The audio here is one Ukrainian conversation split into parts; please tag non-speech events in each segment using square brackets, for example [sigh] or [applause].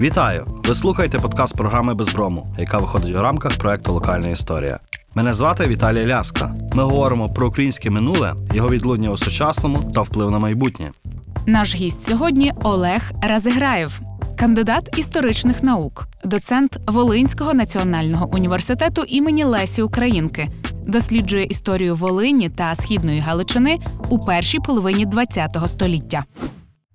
Вітаю! Ви слухаєте подкаст програми Безброму, яка виходить у рамках проекту Локальна історія. Мене звати Віталій Ляска. Ми говоримо про українське минуле, його відлуння у сучасному та вплив на майбутнє. Наш гість сьогодні Олег Разиграєв, кандидат історичних наук, доцент Волинського національного університету імені Лесі Українки. Досліджує історію Волині та східної Галичини у першій половині ХХ століття.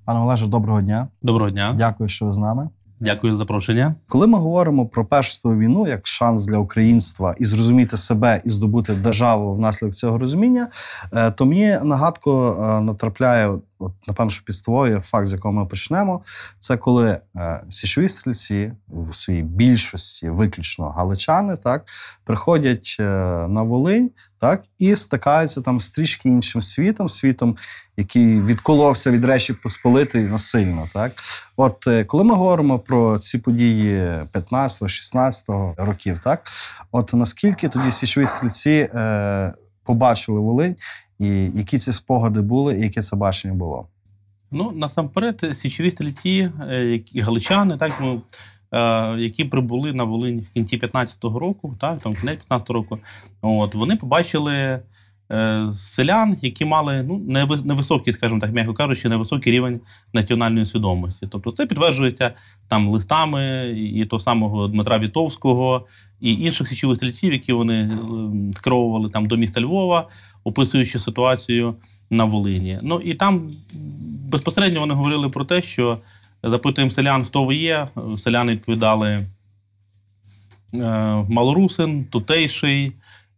Пане Олеже, доброго дня. Доброго дня, Дякую, що ви з нами. Дякую за запрошення. Коли ми говоримо про першу війну як шанс для українства і зрозуміти себе і здобути державу внаслідок цього розуміння, е, то мені нагадку е, натрапляє, от напевно, що підставою факт, з якого ми почнемо, це коли е, січові стрільці в своїй більшості, виключно галичани, так приходять на Волинь, так і стикаються там з трішки іншим світом, світом, який відколовся від речі Посполитої насильно. Так, от е, коли ми говоримо про ці події 15-16 років, так от наскільки тоді січові стрільці е, побачили Волинь, і які ці спогади були, і яке це бачення було? Ну насамперед, січові стрільці, е, які галичани, так ну, е, які прибули на Волинь в кінці 15-го року, так там кінець 15-го року, от вони побачили. е, Селян, які мали ну неви- невисокий, скажімо так, м'яко кажучи, невисокий рівень національної свідомості. Тобто це підтверджується там листами і того самого Дмитра Вітовського, і інших січових стрільців, які вони е, скеровували там до міста Львова, описуючи ситуацію на Волині. Ну і там безпосередньо вони говорили про те, що запитуємо селян, хто ви є. Селяни відповідали е, малорусин, тутейший,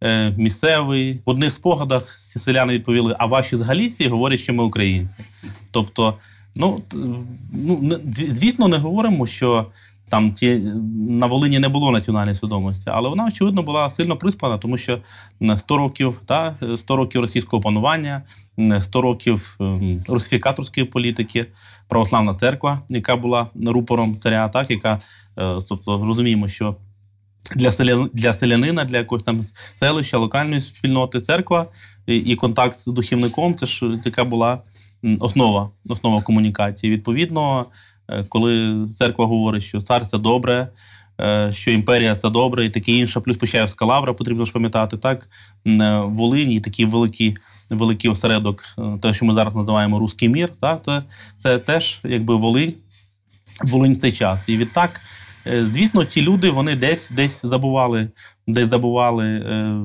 е, місцевий. В одних спогадах селяни відповіли: а ваші з Галіції говорять, що ми українці. Тобто, ну, ну звісно, не говоримо, що. Там ті на Волині не було національної свідомості, але вона очевидно була сильно приспана, тому що м, 100 років та 100 років російського панування, м, 100 років ем, русифікаторської політики, православна церква, яка була рупором царя, так яка е, тобто розуміємо, що для селян для селянина, для якогось там селища, локальної спільноти, церква і, контакт з духовником, це ж така була основа, основа комунікації. Відповідно, коли церква говорить, що цар це добре, е, що імперія це добре, і таке інше, плюс Почаївська лавра, потрібно ж пам'ятати, так е, Волинь і такий великий, великий осередок, е, те, що ми зараз називаємо Руський мір, так, це, це теж якби Волинь, Волинь в цей час. І відтак, е, звісно, ті люди вони десь десь забували, десь забували е,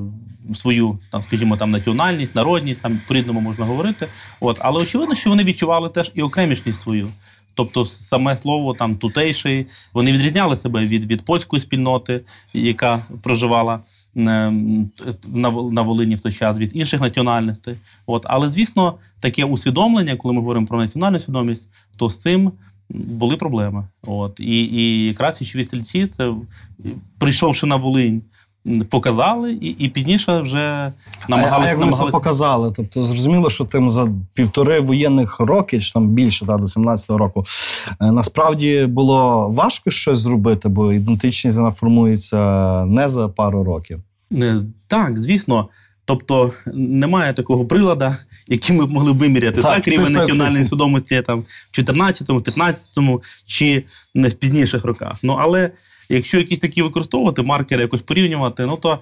свою, там, скажімо, там національність, народність, там по-різному можна говорити. От, але очевидно, що вони відчували теж і окремішність свою. Тобто саме слово там тутейший, вони відрізняли себе від, від польської спільноти, яка проживала е, на, на Волині в той час, від інших національностей. От, але звісно, таке усвідомлення, коли ми говоримо про національну свідомість, то з цим були проблеми. От і, і якраз січові стрільці, це прийшовши на Волинь, показали, і, і пізніше вже а, а намагалися як вони це показали? Тобто зрозуміло, що тим за півтори воєнних роки, чи там більше, та, до 17-го року, е, насправді було важко щось зробити, бо ідентичність вона формується не за пару років. Е, Так, звісно. Тобто немає такого прилада, яким ми б могли виміряти Так, так, рівень національної свідомості там, в 14-му, 15-му чи не в пізніших роках. Ну але якщо якісь такі використовувати, маркери якось порівнювати, ну то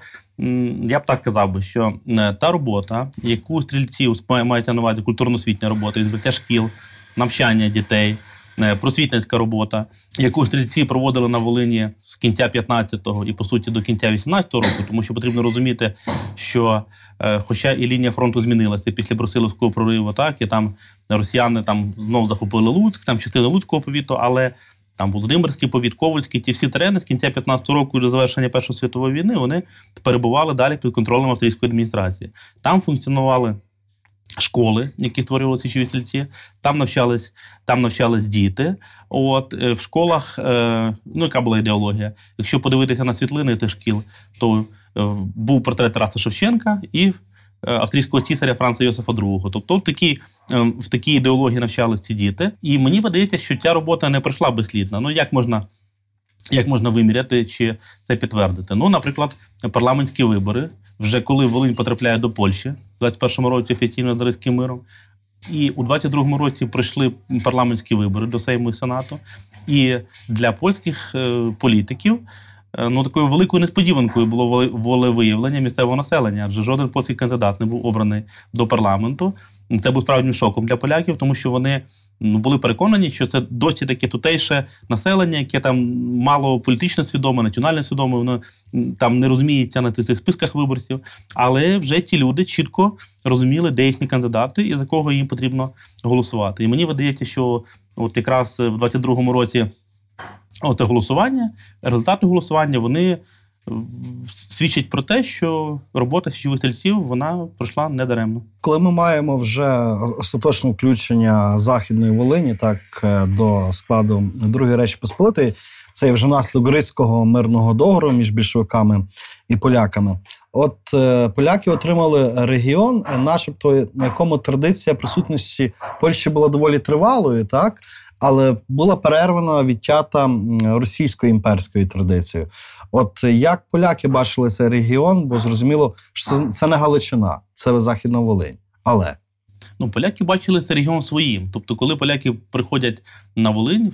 я б так казав би, що е, та робота, яку стрільці мають на увазі культурно-освітня робота, відкриття шкіл, навчання дітей. е, Просвітницька робота, яку стрільці проводили на Волині з кінця 15-го і по суті до кінця 18-го року, тому що потрібно розуміти, що е, хоча і лінія фронту змінилася після Брусиловського прориву, так і там росіяни там знову захопили Луцьк, там частина Луцького повіту, але там Володимирський повіт, Ковальський, ті всі терени з кінця 15-го року і до завершення Першої світової війни вони перебували далі під контролем австрійської адміністрації. Там функціонували. Школи, які створювали січові стрільці, там навчались, там навчались діти. От е, в школах, е, ну яка була ідеологія? Якщо подивитися на світлини тих шкіл, то е, був портрет Тараса Шевченка і австрійського цісаря Франца Йосифа II. Тобто в такій, е, в такій ідеології навчались ці діти. І мені видається, що ця робота не пройшла безслідно. Ну як можна як можна виміряти чи це підтвердити? Ну, наприклад, парламентські вибори, вже коли Волинь потрапляє до Польщі в 21-му році офіційно з Дарицьким миром, І у 22-му році пройшли парламентські вибори до Сейму і Сенату. І для польських е, політиків е, ну, такою великою несподіванкою було воле- волевиявлення місцевого населення, адже жоден польський кандидат не був обраний до парламенту. Це був справжнім шоком для поляків, тому що вони ну, були переконані, що це досі таке тутейше населення, яке там мало політично свідоме, національно свідоме, воно там не розуміється на цих списках виборців. Але вже ті люди чітко розуміли, де їхні кандидати і за кого їм потрібно голосувати. І мені видається, що от якраз в 22-му році оце голосування, результати голосування, вони е, свідчать про те, що робота січових стрільців вона пройшла недаремно. Коли ми маємо вже остаточне включення Західної Волині, так е, до складу Другої Речі Посполитої, це вже наслідок Грицького мирного договору між більшовиками і поляками. От е, поляки отримали регіон, начебто, на якому традиція присутності Польщі була доволі тривалою, так але була перервана відтята російською імперською традицією. От як поляки бачили цей регіон, бо зрозуміло, що це, не Галичина, це Західна Волинь. Але Ну, поляки бачили цей регіон своїм. Тобто, коли поляки приходять на Волинь,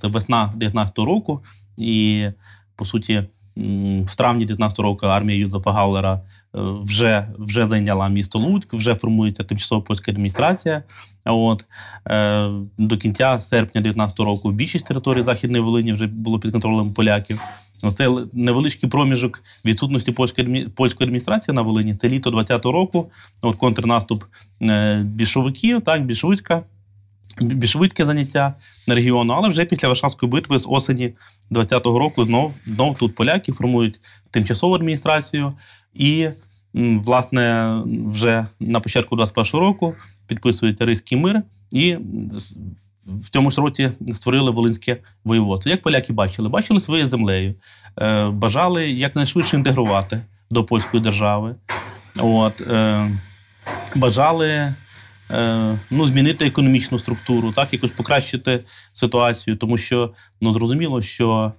це весна 19-го року, і по суті, в травні 19-го року армія Юзефа Галлера е, вже, вже зайняла місто Луцьк, вже формується тимчасова польська адміністрація. От е, до кінця серпня 19-го року більшість території Західної Волині вже було під контролем поляків. Оце невеличкий проміжок відсутності польської польської адміністрації на Волині. Це літо 20-го року. От контрнаступ е, більшовиків, так, більшовицька, більшовицьке заняття на регіону. Але вже після Варшавської битви з осені 20-го року знов, знов тут поляки формують тимчасову адміністрацію. І, власне, вже на початку 21-го року підписують Ризький мир і в цьому ж році створили Волинське воєводство. Як поляки бачили? Бачили своєю землею, е, бажали якнайшвидше інтегрувати до польської держави. От, е, бажали е, ну, змінити економічну структуру, так, якось покращити ситуацію, тому що ну, зрозуміло, що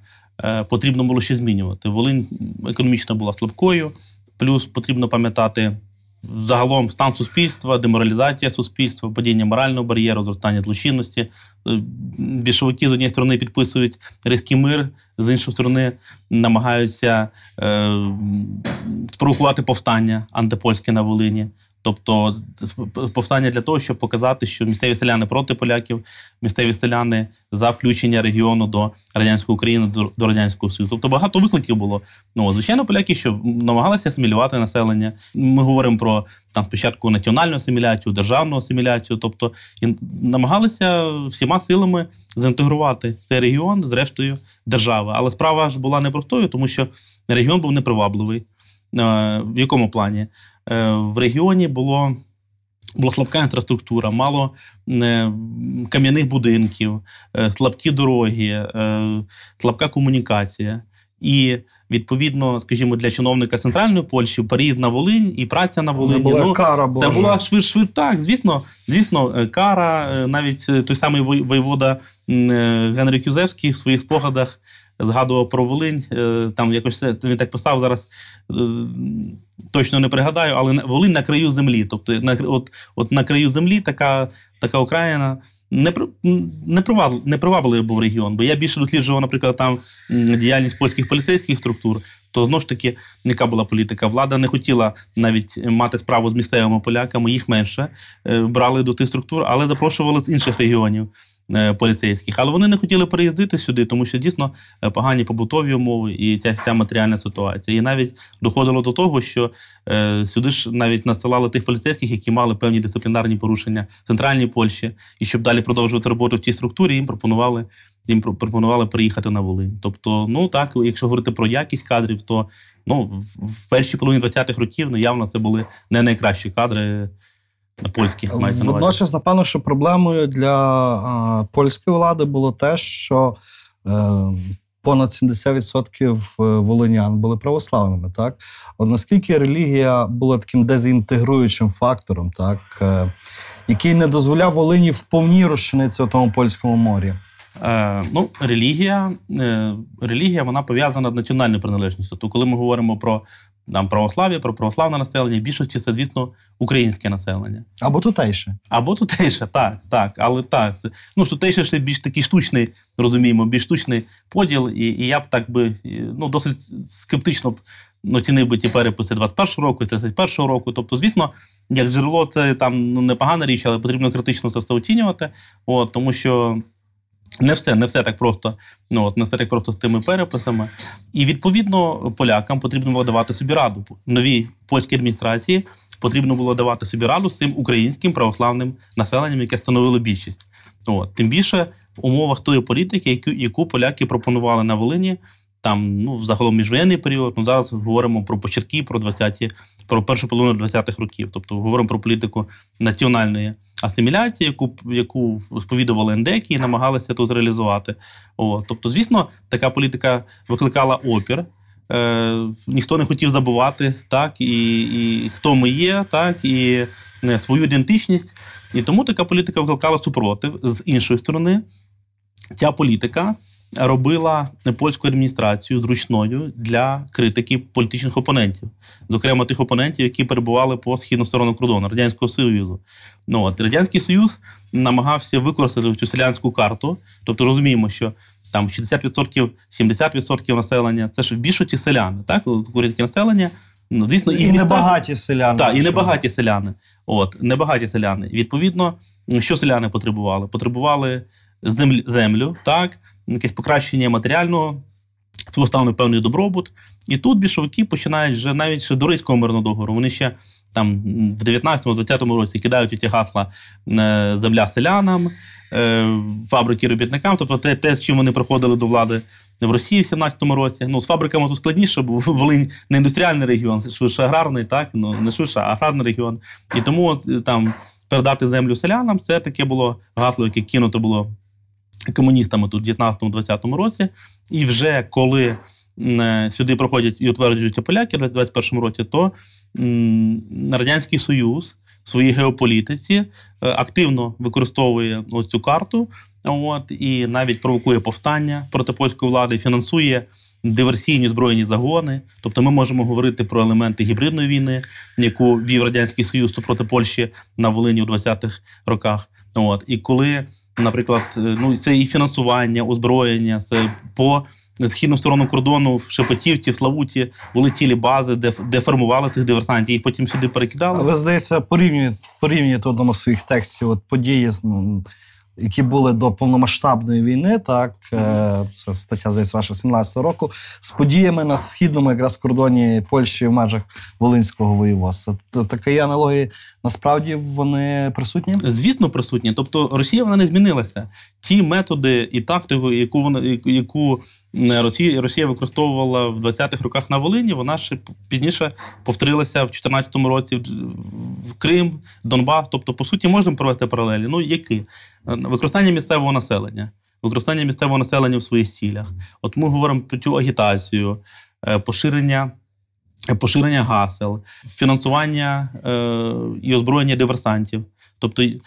потрібно було ще змінювати. Волинь економічно була слабкою, плюс потрібно пам'ятати загалом стан суспільства, деморалізація суспільства, падіння морального бар'єру, зростання злочинності. Е, Більшовики з однієї сторони підписують різкий мир, з іншої сторони намагаються е, спровокувати повстання антипольське на Волині. Тобто повстання для того, щоб показати, що місцеві селяни проти поляків, місцеві селяни за включення регіону до радянської України, до, радянського союзу. Тобто багато викликів було. Ну звичайно, поляки, що намагалися асимілювати населення. Ми говоримо про там спочатку національну асиміляцію, державну асиміляцію, тобто і намагалися всіма силами заінтегрувати цей регіон з рештою держави. Але справа ж була непростою, тому що регіон був непривабливий. Е, В якому плані? Е, В регіоні було. Була слабка інфраструктура, мало е, кам'яних будинків, е, слабкі дороги, слабка комунікація. І відповідно, скажімо, для чиновника центральної Польщі переїзд на Волинь і праця на це Волині. була ну, кара це була швид, швид, так, звісно, звісно, кара. Навіть той самий воєвода е, Кюзевський в своїх спогадах згадував про Волинь. е, Там якось він так писав зараз. е, Точно не пригадаю, але Волинь на краю землі. Тобто, на, от, от на краю землі така, така Україна. Не, не, не привабливий був регіон, бо я більше досліджував, наприклад, там діяльність польських поліцейських структур, то знову ж таки, яка була політика? Влада не хотіла навіть мати справу з місцевими поляками, їх менше е, брали до тих структур, але запрошували з інших регіонів поліцейських. Але вони не хотіли переїздити сюди, тому що дійсно е, погані побутові умови і ця вся матеріальна ситуація. І навіть доходило до того, що е, сюди ж навіть насилали тих поліцейських, які мали певні дисциплінарні порушення в центральній Польщі, і щоб далі продовжувати роботу в цій структурі, їм пропонували. Їм пропонували приїхати на Волинь. Тобто, ну так, якщо говорити про якість кадрів, то ну, в- першій половині 20-х років ну, явно це були не найкращі кадри на польські. мається на увазі. Водночас, напевно, що проблемою для а, польської влади було те, що е, понад 70% волинян були православними. Так, от наскільки релігія була таким дезінтегруючим фактором, так, е, який не дозволяв Волині вповні розчинитися у тому польському морі. Е, ну, релігія, е, релігія вона пов'язана з національною приналежністю. Тобто, коли ми говоримо про там, православ'я, про православне населення, в більшості це, звісно, українське населення. Або тутейше. Або тутейше, так, так, але так. Це, ну, тутейше ще більш такий штучний, розуміємо, більш штучний поділ, і, і я б так би ну, досить скептично б оцінив би ті переписи 21-го року і 31-го року. Тобто, звісно, як джерело, це там ну, непогана річ, але потрібно критично це все оцінювати. От, тому що. Не все, не все так просто. Ну от не все так просто з тими переписами. І відповідно полякам потрібно було давати собі раду. Новій польській адміністрації потрібно було давати собі раду з цим українським православним населенням, яке становило більшість. От тим більше в умовах тої політики, яку, яку поляки пропонували на Волині. Там, ну, загалом міжвоєнний період, ну зараз говоримо про початки, про 20-ті, про першу половину 20-х років. Тобто говоримо про політику національної асиміляції, яку яку сповідували ендеки і намагалися тут зреалізувати. О, тобто, звісно, така політика викликала опір. Е, Ніхто не хотів забувати, так, і, і хто ми є, так, і е, свою ідентичність. І тому така політика викликала супротив. З іншої сторони, ця політика робила польську адміністрацію зручною для критики політичних опонентів, зокрема тих опонентів, які перебували по східну сторону кордону Радянського Союзу. Ну от Радянський Союз намагався використати цю селянську карту, тобто розуміємо, що. Там 60%, 70% населення це ж в більшості селяни, так? Українське населення. Ну, звісно, І міста- небагаті селяни. так, і небагаті селяни. От, небагаті селяни. Відповідно, що селяни потребували? Потребували землю, землю так, якесь покращення матеріального свого стану певний добробут. І тут більшовики починають вже навіть ще до Ризького мирного договору. Вони ще там в 19-20 році кидають ті гасла е, земля селянам, е, фабрики робітникам, тобто те, те, з чим вони приходили до влади в Росії в 17-му році. Ну, з фабриками тут складніше, бо Волинь не індустріальний регіон, швидше аграрний, так, ну не швидше, а аграрний регіон. І тому от, там передати землю селянам це таке було гасло, яке кинуто було комуністами тут в 19-20 році. І вже коли е, сюди проходять і утверджуються поляки в 21 році, то Радянський Союз в своїй геополітиці е, активно використовує ось цю карту, от, і навіть провокує повстання проти польської влади, фінансує диверсійні збройні загони. Тобто ми можемо говорити про елементи гібридної війни, яку вів Радянський Союз супроти Польщі на Волині у 20-х роках. От. І коли, наприклад, е, ну, це і фінансування, озброєння, це по східну сторону кордону в Шепетівці, в Славуті були тілі бази, де, де формували тих диверсантів, їх потім сюди А перекидали. Ви, здається, порівнюєте, порівнюєте в одному своїх текстів от події, ну, які були до повномасштабної війни, так, е, це стаття, здається, ваша 17 року, з подіями на східному якраз кордоні Польщі в межах Волинського воєводства. Такі аналогії насправді вони присутні? Звісно, присутні. Тобто Росія вона не змінилася. Ті методи і тактику, яку вона яку- Росія, Росія використовувала в 20-х роках на Волині, вона ще пізніше повторилася в 2014 році в, Крим, Донбас. Тобто, по суті, можемо провести паралелі. Ну які? Е, Використання місцевого населення. Використання місцевого населення в своїх цілях. От ми говоримо про цю агітацію, е, поширення поширення гасел, фінансування е, і озброєння диверсантів. Тобто е,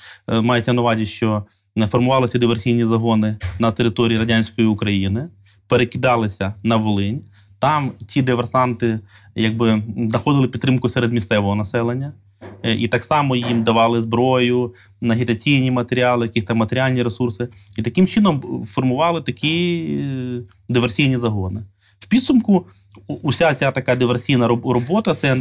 мається на увазі, що формувалися диверсійні загони на території радянської України, перекидалися на Волинь. Там ті диверсанти якби знаходили підтримку серед місцевого населення. Е, І так само їм давали зброю, агітаційні матеріали, якісь там матеріальні ресурси. І таким чином формували такі е, диверсійні загони. В підсумку уся ця така диверсійна робота, це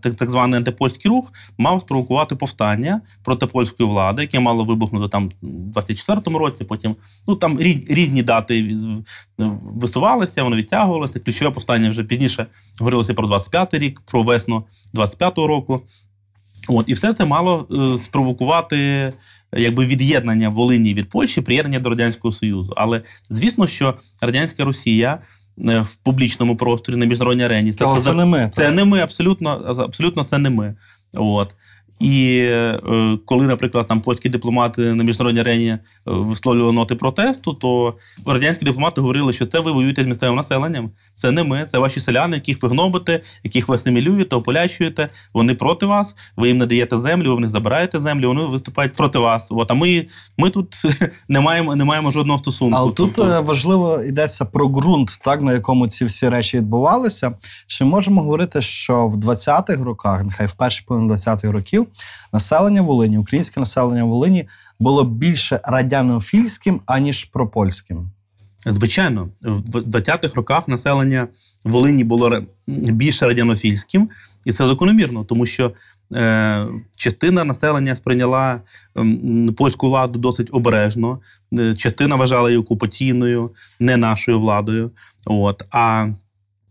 так званий антипольський рух, мав спровокувати повстання проти польської влади, яке мало вибухнути там в 24-му році. Потім ну там різні дати висувалися, вони відтягувалися. Ключове повстання вже пізніше говорилося про 25-й рік, про весну 25-го року. От, і все це мало е, спровокувати якби від'єднання Волині від Польщі, приєднання до Радянського Союзу. Але звісно, що радянська Росія в публічному просторі на міжнародній арені це, це, це не ми. це не ми, абсолютно, абсолютно це не ми. От. І е, коли, наприклад, там польські дипломати на міжнародній арені е, висловлювали ноти протесту, то радянські дипломати говорили, що це ви воюєте з місцевим населенням. Це не ми, це ваші селяни, яких ви гнобите, яких ви асимілюєте, ополячуєте. Вони проти вас, ви їм надаєте землю, ви в них забираєте землю, вони виступають проти вас. От, а ми, ми тут [laughs] не маємо, не маємо жодного стосунку. Але тут Тобто- е, важливо йдеться про ґрунт, так на якому ці всі речі відбувалися. Чи можемо говорити, що в 20-х роках, нехай в першій половині 20-х років, населення Волині, українське населення Волині було більше радянофільським, аніж пропольським? Звичайно, в 20-х роках населення Волині було більше радянофільським, і це закономірно, тому що е, частина населення сприйняла ем, польську владу досить обережно, е, частина вважала її окупаційною, не нашою владою. От, а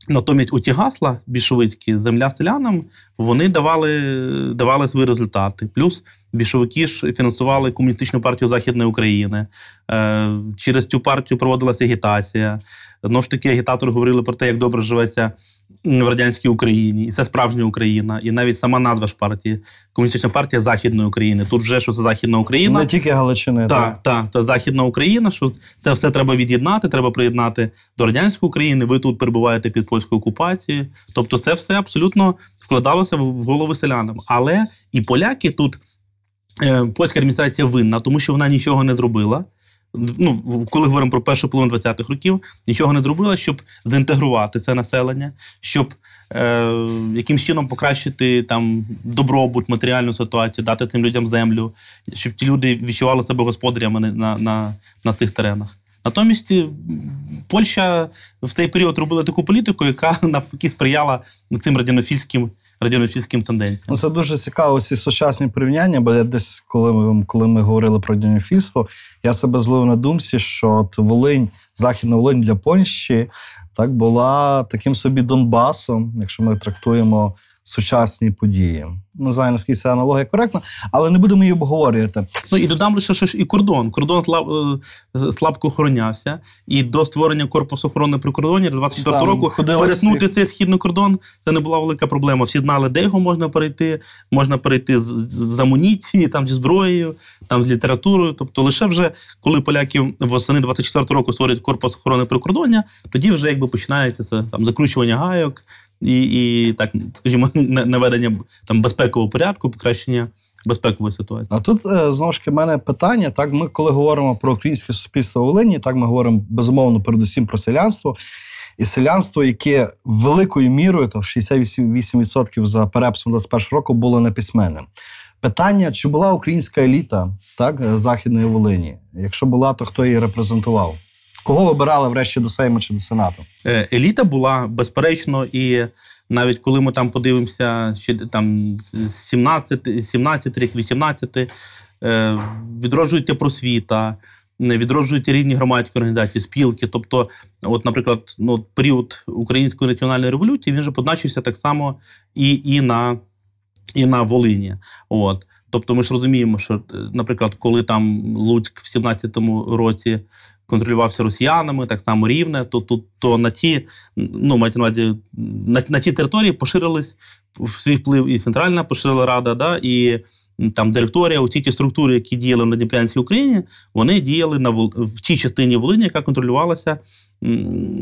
натомість у ті гасла більшовицькі земля селянам вони давали, давали свої результати. Плюс більшовики ж фінансували комуністичну партію Західної України. Е, через цю партію проводилася агітація. Знову ж таки, агітатори говорили про те, як добре живеться в радянській Україні, і це справжня Україна. І навіть сама назва ж партії комуністична партія Західної України. Тут вже що це Західна Україна. Не тільки Галичини, Так, так, це Західна Україна, що це все треба від'єднати, треба приєднати до радянської України. Ви тут перебуваєте під польською окупацією. Тобто, це все абсолютно вкладалося в голови селянам. Але і поляки тут е, польська адміністрація винна, тому що вона нічого не зробила. Ну, коли говоримо про першу половину 20-х років, нічого не зробила, щоб заінтегрувати це населення, щоб е, якимсь чином покращити там добробут, матеріальну ситуацію, дати цим людям землю, щоб ті люди відчували себе господарями на, на, на цих теренах. Натомість Польща в цей період робила таку політику, яка [laughs] навпаки сприяла цим радянофільським, радянофільським тенденціям. Ну, Це дуже цікаво, ці сучасні порівняння, бо я десь, коли ми, коли ми говорили про дінофільство, я себе зловив на думці, що от Волинь, Західна Волинь для Польщі так була таким собі Донбасом, якщо ми трактуємо сучасні події. Не знаю, наскільки ця аналогія коректна, але не будемо її обговорювати. Ну і додам лише що і кордон. Кордон слаб, е, слабко охоронявся. І до створення корпусу охорони прикордоння до 24 року перетнути цей східний кордон це не була велика проблема. Всі знали, де його можна перейти. Можна перейти з, з амуніції, там зі зброєю, там з літературою. Тобто, лише вже коли поляки восени 24 року створюють корпус охорони прикордоння, тоді вже якби починається це там закручування гайок. І, і так, скажімо, на- наведення там безпекового порядку, покращення безпекової ситуації. А тут е, знову ж таки мене питання. Так, ми коли говоримо про українське суспільство в Волині, так ми говоримо безумовно передусім про селянство. І селянство, яке великою мірою, то 68% за переписом 21 року, було неписьменним. Питання: чи була українська еліта так, е, Західної Волині? Якщо була, то хто її репрезентував? Кого вибирали врешті до Сейму чи до Сенату? Е, Еліта була безперечно, і навіть коли ми там подивимося, ще там 17, 17 рік, 18, е, відроджується просвіта, відроджуються різні громадські організації, спілки. Тобто, от, наприклад, ну, період Української національної революції він же позначився так само і, і, на, і на Волині. От. Тобто ми ж розуміємо, що, е, наприклад, коли там Луцьк в 17-му році контролювався росіянами, так само рівне, то, то, то на ті, ну, мається на на, на ті території поширились в свій вплив і Центральна поширила Рада, да, і там директорія, усі ті структури, які діяли на Дніпрянській Україні, вони діяли на в тій частині Волині, яка контролювалася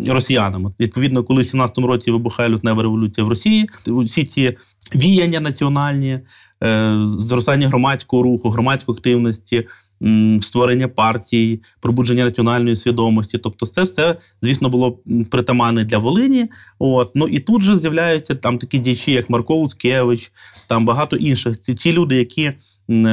росіянами. Відповідно, коли в 17-му році вибухає лютнева революція в Росії, усі ці віяння національні, е, зростання громадського руху, громадської активності, створення партій, пробудження національної свідомості. Тобто, це все, звісно, було притаманне для Волині. От. Ну і тут же з'являються там такі діячі, як Марко Луцкевич, там багато інших. Це ті люди, які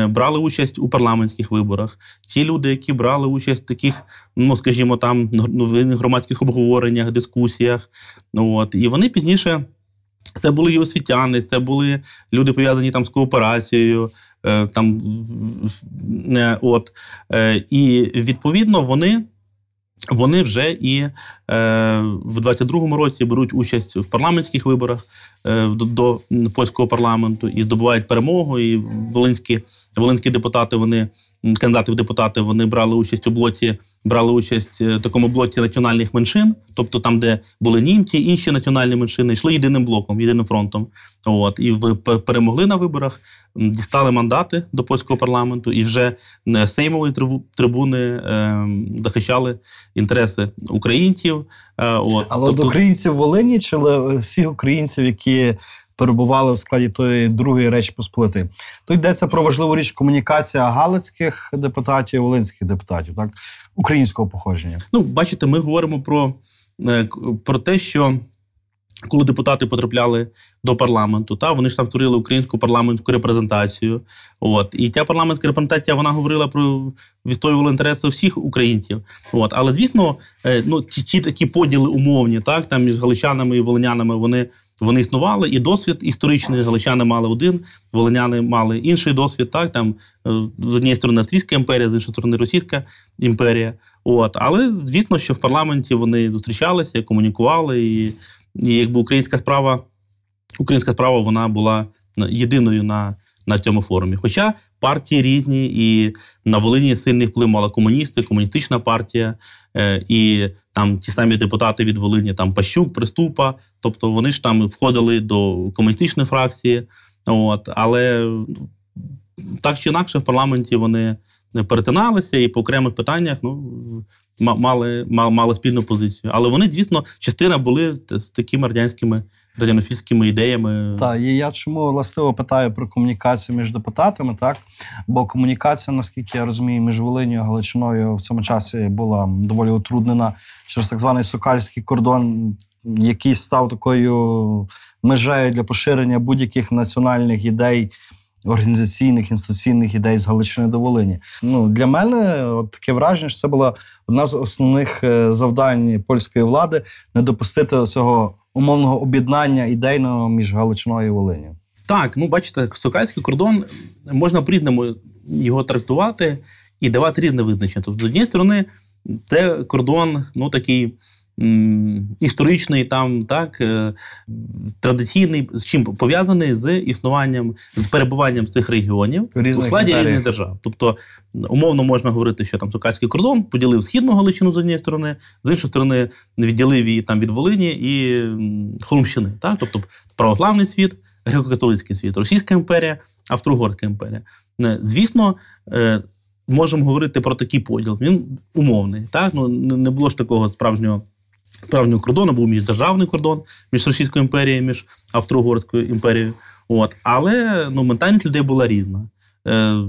брали участь у парламентських виборах, ті люди, які брали участь в таких, ну скажімо, там ну, громадських обговореннях, дискусіях. От. І вони пізніше. Це були і освітяни, це були люди пов'язані там з кооперацією. е, Там, е, от, е, і відповідно вони, вони вже і в 22-му році беруть участь в парламентських виборах до польського парламенту і здобувають перемогу. І волинські, волинські депутати, вони кандидати в депутати, вони брали участь у блоці, брали участь е, в такому блоці національних меншин, тобто там, де були німці, інші національні меншини, йшли єдиним блоком, єдиним фронтом. От і в перемогли на виборах, дістали мандати до польського парламенту, і вже е, сеймової трибу- трибуни е, захищали інтереси українців. От Але Тобто- до українців Волині чи всіх українців, які перебували в складі тої другої речі Посполитої. Тут йдеться про важливу річ комунікація галицьких депутатів, волинських депутатів, так українського походження. Ну, бачите, ми говоримо про, е, про те, що коли депутати потрапляли до парламенту, та вони ж там створили українську парламентську репрезентацію. От і ця парламентська репрезентація вона говорила про відстоювала інтереси всіх українців. От, але звісно, е, ну ті, ті такі поділи умовні, так там між галичанами і волинянами вони. Вони існували, і досвід історичний. Галичани мали один, волиняни мали інший досвід. Так там е, з однієї сторони Австрійська імперія, з іншої сторони Російська імперія. От, але звісно, що в парламенті вони зустрічалися, комунікували, і, і якби українська справа, українська справа вона була єдиною на, на цьому форумі. Хоча партії різні, і на Волині сильний вплив мала комуністи, комуністична партія, е, і там ті самі депутати від Волині, там Пащук, Приступа, тобто вони ж там входили до комуністичної фракції. От, але ну, так чи інакше в парламенті вони перетиналися і по окремих питаннях ну, ма- мали, мали спільну позицію. Але вони дійсно частина були з такими радянськими радянофільськими ідеями. Так, і я чому властиво питаю про комунікацію між депутатами, так? Бо комунікація, наскільки я розумію, між Волинію і Галичиною в цьому часі була доволі утруднена через так званий сокальський кордон, який став такою межею для поширення будь-яких національних ідей. Організаційних інституційних ідей з Галичини до Волині. Ну для мене от таке враження, що це була одна з основних е, завдань польської влади не допустити цього умовного об'єднання ідейного між Галичиною і Волиню. Так, ну бачите, сокальський кордон можна по-різному його трактувати і давати різне визначення. Тобто, з однієї сторони, це кордон, ну такий. Історичний там так е, традиційний, з чим пов'язаний з існуванням, з перебуванням цих регіонів у складі різних держав. Тобто, умовно можна говорити, що там Сокальський кордон поділив східну Галичину з однієї сторони, з іншої сторони, відділив її там від Волині і Холмщини. Так? Тобто православний світ, греко-католицький світ, Російська імперія, Австро-Угорська імперія. Е, Звісно, е, можемо говорити про такий поділ. Він умовний. Так? Ну, не було ж такого справжнього. Справжнього кордону був міждержавний кордон між Російською імперією, між Австро-Угорською імперією. От. Але ну, ментальність людей була різна. Е,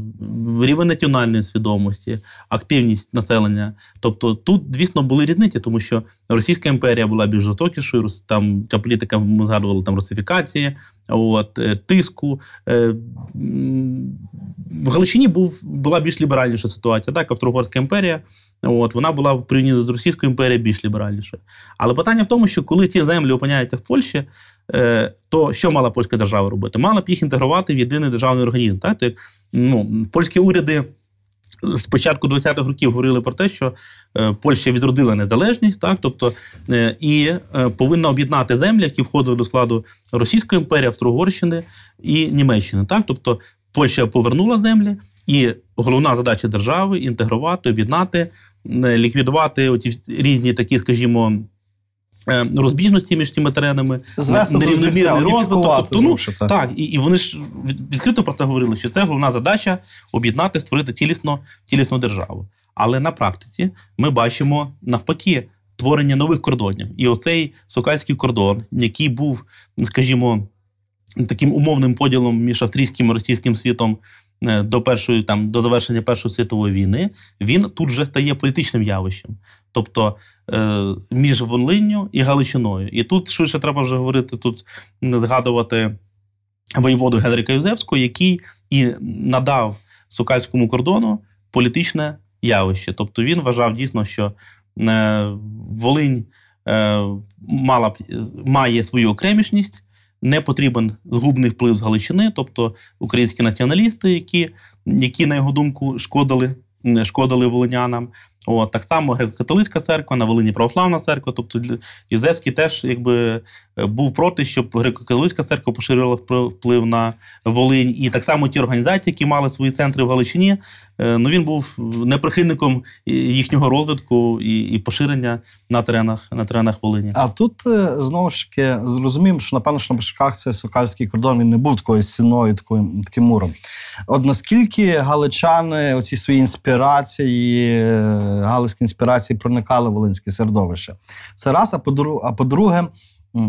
рівень національної свідомості, активність населення. Тобто тут, звісно, були різниці, тому що Російська імперія була більш жорстокішою, там ця політика, ми згадували там русифікації, от, е, тиску. Е, в Галичині був, була більш ліберальніша ситуація. Так, Австро-Угорська імперія, от, вона була в порівнянні з Російською імперією більш ліберальнішою. Але питання в тому, що коли ці землі опиняються в Польщі, е, то що мала польська держава робити? Мала б їх інтегрувати в єдиний державний організм. Так? То ну, польські уряди з початку 20-х років говорили про те, що е, Польща відродила незалежність, так? тобто, е, і повинна об'єднати землі, які входили до складу Російської імперії, Австро-Угорщини і Німеччини. Так? Тобто Польща повернула землі, і головна задача держави інтегрувати, об'єднати, е, ліквідувати оті різні такі, скажімо. е, Розбіжності між тими теренами, нерівномірний розвиток. Тобто, ну, так. так, і, і вони ж відкрито про це говорили, що це головна задача об'єднати, створити цілісно, цілісну державу. Але на практиці ми бачимо навпаки творення нових кордонів. І оцей сокальський кордон, який був, скажімо, таким умовним поділом між австрійським і російським світом е, до першої там до завершення Першої світової війни, він тут вже стає політичним явищем. Тобто е, між Волинню і Галичиною. І тут швидше треба вже говорити, тут згадувати воєводу Генрика Юзевського, який і надав сокальському кордону політичне явище. Тобто він вважав дійсно, що е, Волинь мала має свою окремішність, не потрібен згубний вплив з Галичини, тобто українські націоналісти, які, які на його думку, шкодили, шкодили волинянам. От, так само греко-католицька церква, на Волині православна церква. Тобто Юзефський теж якби е, був проти, щоб греко-католицька церква поширювала вплив на Волинь. І так само ті організації, які мали свої центри в Галичині, е, ну він був неприхильником їхнього розвитку і, і поширення на теренах на теренах Волині. А тут е, знову ж таки зрозуміємо, що напевно, що на початках цей сокальський кордон він не був такою стіною, таким, таким муром. От наскільки галичани оці свої інспірації, галицькі інспірації проникали в волинське середовище? Це раз, а по-дру- а по-друге,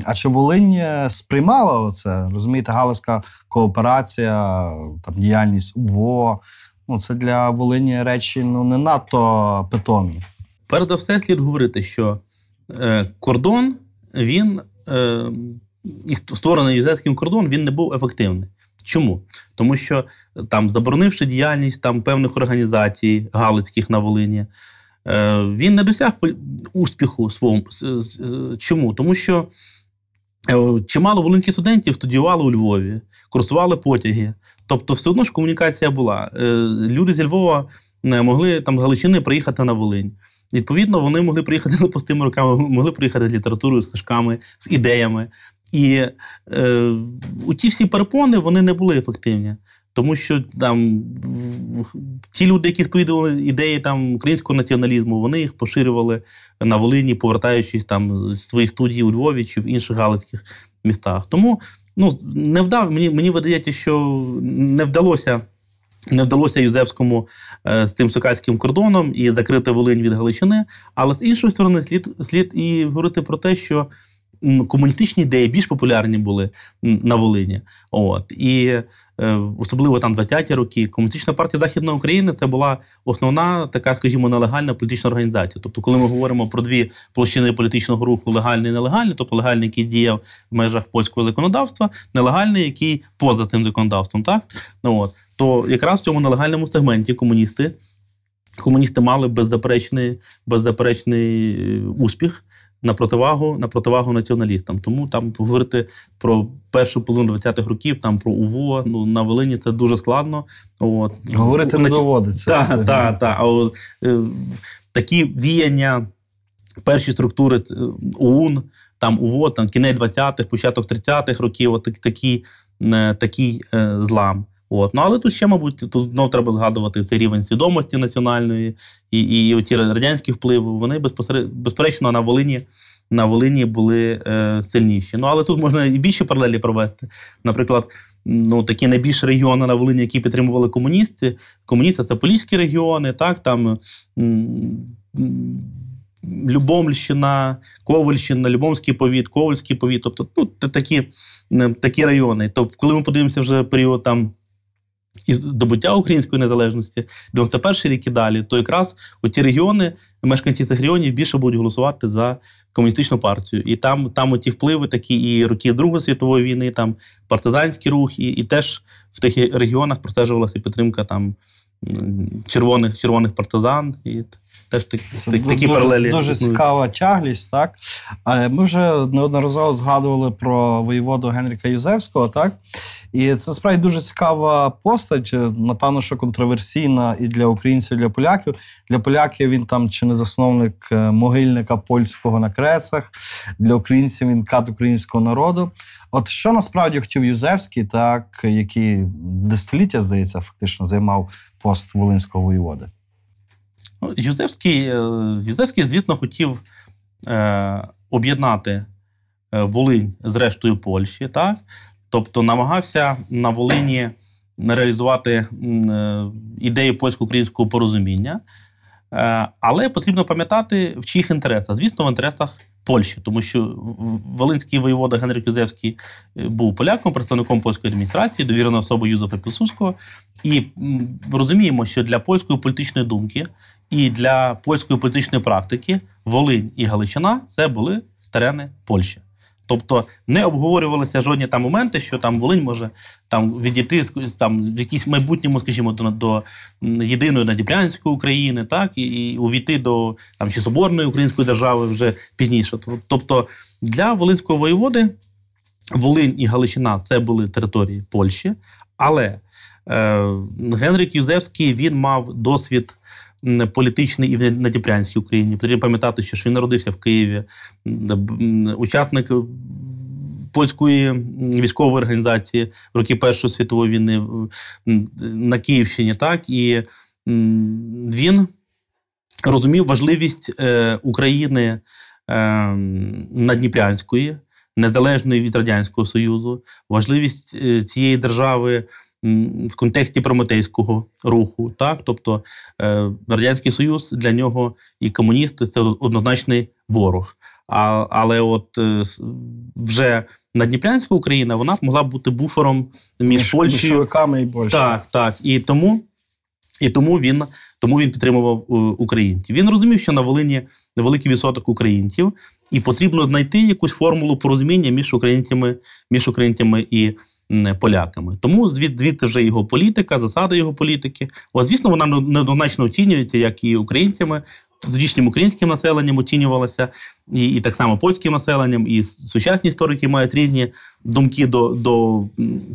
а чи Волинь е, сприймала оце? Розумієте, галицька кооперація, там діяльність УВО. Ну, це для Волині речі ну, не надто питомі. Перш за все, слід говорити, що е, кордон, він е, і створений юзефським кордон, він не був ефективний. Чому? Тому що е, там, заборонивши діяльність там, певних організацій галицьких на Волині, е, він не досяг успіху свого. Чому? Тому що е, чимало волинських студентів студіювали у Львові, курсували потяги. Тобто, все одно ж комунікація була. Люди зі Львова могли там з Галичини приїхати на Волинь. Відповідно, вони могли приїхати [laughs] не пустими руками, могли приїхати з літературою, з книжками, з ідеями. І е, ті всі перепони вони не були ефективні. Тому що там ті люди, які сповідували ідеї там українського націоналізму, вони їх поширювали на Волині, повертаючись там з своїх студій у Львові чи в інших галицьких містах. Тому ну, не вдав, мені, мені видається, що не вдалося. Не вдалося Юзефському е, з цим сокальським кордоном і закрити Волинь від Галичини. Але з іншої сторони, слід, слід і говорити про те, що комуністичні ідеї більш популярні були на Волині. От. І е, особливо там 20-ті роки, Комуністична партія Західної України це була основна така, скажімо, нелегальна політична організація. Тобто, коли ми говоримо про дві площини політичного руху легальний і нелегальний, тобто легальний, який діяв в межах польського законодавства, нелегальний, який поза цим законодавством, так? Ну, от. То якраз в цьому нелегальному сегменті комуністи. Комуністи мали беззаперечний, беззаперечний е, успіх на противагу, на противагу націоналістам. Тому там говорити про першу половину 20-х років, там про УВО, ну на Волині це дуже складно. От. Говорити не доводиться. так, так, так. А от, е, такі віяння, перші структури е, ОУН, там УВО, там кінець 20-х, початок 30-х років, от е, такий е, злам. От. Ну, але тут ще, мабуть, тут знов треба згадувати цей рівень свідомості національної і, і, і оті радянські впливи. Вони безпосередньо, безперечно на Волині, на Волині були е, сильніші. Ну, але тут можна і більше паралелі провести. Наприклад, ну, такі найбільші регіони на Волині, які підтримували комуністи. Комуністи це поліські регіони, так, там Любомльщина, Ковальщина, Любомський повіт, Ковальський повіт, тобто ну, такі, такі райони. Тобто, коли ми подивимося вже період там. І здобуття української незалежності, 91-й рік і далі, то якраз у ті регіони, мешканці цих регіонів більше будуть голосувати за комуністичну партію. І там, там ті впливи, такі і роки Другої світової війни, там партизанський рух, і, і теж в тих регіонах простежувалася підтримка там червоних, червоних партизан. І теж так, Це так, такі дуже, паралелі. Дуже цікава тяглість, так. Ми вже неодноразово згадували про воєводу Генріка Юзевського, так? І це справді дуже цікава постать, напевно, що контроверсійна і для українців, і для поляків. Для поляків він там чи не засновник е, могильника польського на кресах, для українців він кат українського народу. От що насправді хотів Юзевський, так, який десятиліття, здається, фактично займав пост волинського воєводи. Ну, Юзевський, е, Юзевський, звісно, хотів е, об'єднати е, Волинь з рештою Польщі, так? тобто намагався на Волині реалізувати е, ідею польсько-українського порозуміння. Але потрібно пам'ятати, в чиїх інтересах. Звісно, в інтересах Польщі, тому що Волинський воєвода Генрик Юзевський був поляком, представником польської адміністрації, довіреною особою Юзефа Пілсудського. І розуміємо, що для польської політичної думки і для польської політичної практики Волинь і Галичина це були терени Польщі. Тобто не обговорювалися жодні там моменти, що там Волинь може там відійти там в якійсь майбутньому, скажімо, до, до єдиної надібрянської України, так і, і увійти до там чи соборної української держави вже пізніше. Тобто для Волинського воєводи Волинь і Галичина це були території Польщі, але е, Генрик Юзевський він мав досвід політичний і в Надніпрянській Україні. Потрібно пам'ятати, що він народився в Києві, учасник польської військової організації в роки Першої світової війни на Київщині, так і він розумів важливість е, України е, Надніпрянської, незалежної від Радянського Союзу, важливість е, цієї держави в контексті прометейського руху. Так? Тобто е, Радянський Союз для нього і комуністи це однозначний ворог. А, але от е, вже Надніпрянська Україна вона могла бути буфером між Польщею більшовиками і Польщею. так, так. І тому, і тому він. Тому він підтримував е, українців. Він розумів, що на Волині великий відсоток українців, і потрібно знайти якусь формулу порозуміння між українцями, між українцями і поляками. Тому звідти вже його політика, засади його політики. От, звісно, вона не- неоднозначно оцінюється, як і українцями, тодішнім українським населенням оцінювалася, і, і так само польським населенням, і сучасні історики мають різні думки до, до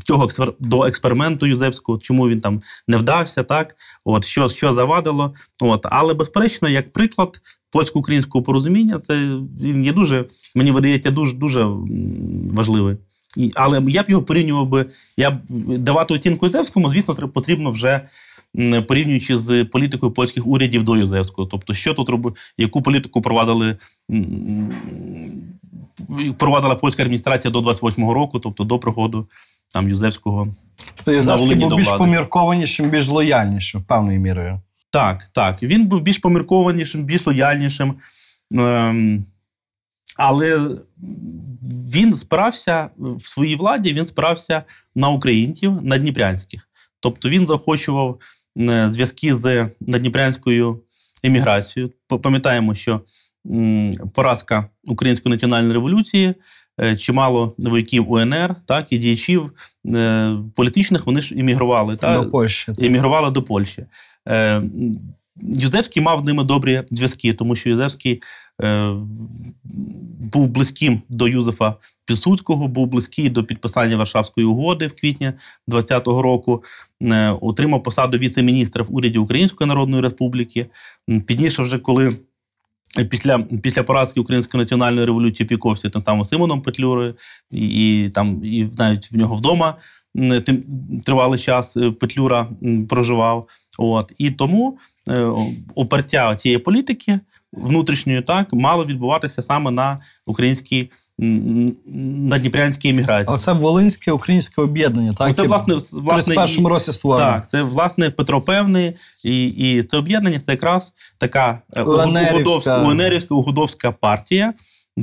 цього до експерименту Юзевського, чому він там не вдався, так от що, що завадило. От, але безперечно, як приклад польсько-українського порозуміння, це він є дуже, мені видається, дуже дуже важливий. І, але я б його порівнював би, я б давати оцінку Юзевському, звісно, потрібно вже порівнюючи з політикою польських урядів до Юзевського. Тобто, що тут роби, яку політику провадили провадила польська адміністрація до 28-го року, тобто до приходу там Юзевського. То Єзавський був більш поміркованішим, більш лояльнішим, певною мірою. Так, так. Він був більш поміркованішим, більш лояльнішим. Ем, але він спирався в своїй владі, він спирався на українців на Дніпрянських. Тобто він захочував е, зв'язки з надніпрянською еміграцією. Пам'ятаємо, що поразка Української національної революції, е, чимало вояків УНР, так, і діячів е, політичних, вони ж іммігрували. Та, До Польщі. емігрували до Польщі. Юзевський мав з ними добрі зв'язки, тому що Юзевський був близьким до Юзефа Пілсудського, був близький до підписання Варшавської угоди в квітні 20-го року, е, отримав посаду віце-міністра в уряді Української Народної Республіки. Пізніше, вже коли Після, після поразки Української національної революції піковся там саме Симоном Петлюрою, і, і там і навіть в нього вдома тим, тривалий час е, Петлюра проживав. От і тому е, опертя цієї політики внутрішньої так мало відбуватися саме на українській на дніпрянській еміграції. Але це Волинське українське об'єднання, так? Це власне, в власне, 31-му році створено. Так, це власне Петро Певний, і, і це об'єднання це якраз така е, угодовська, угодовська партія,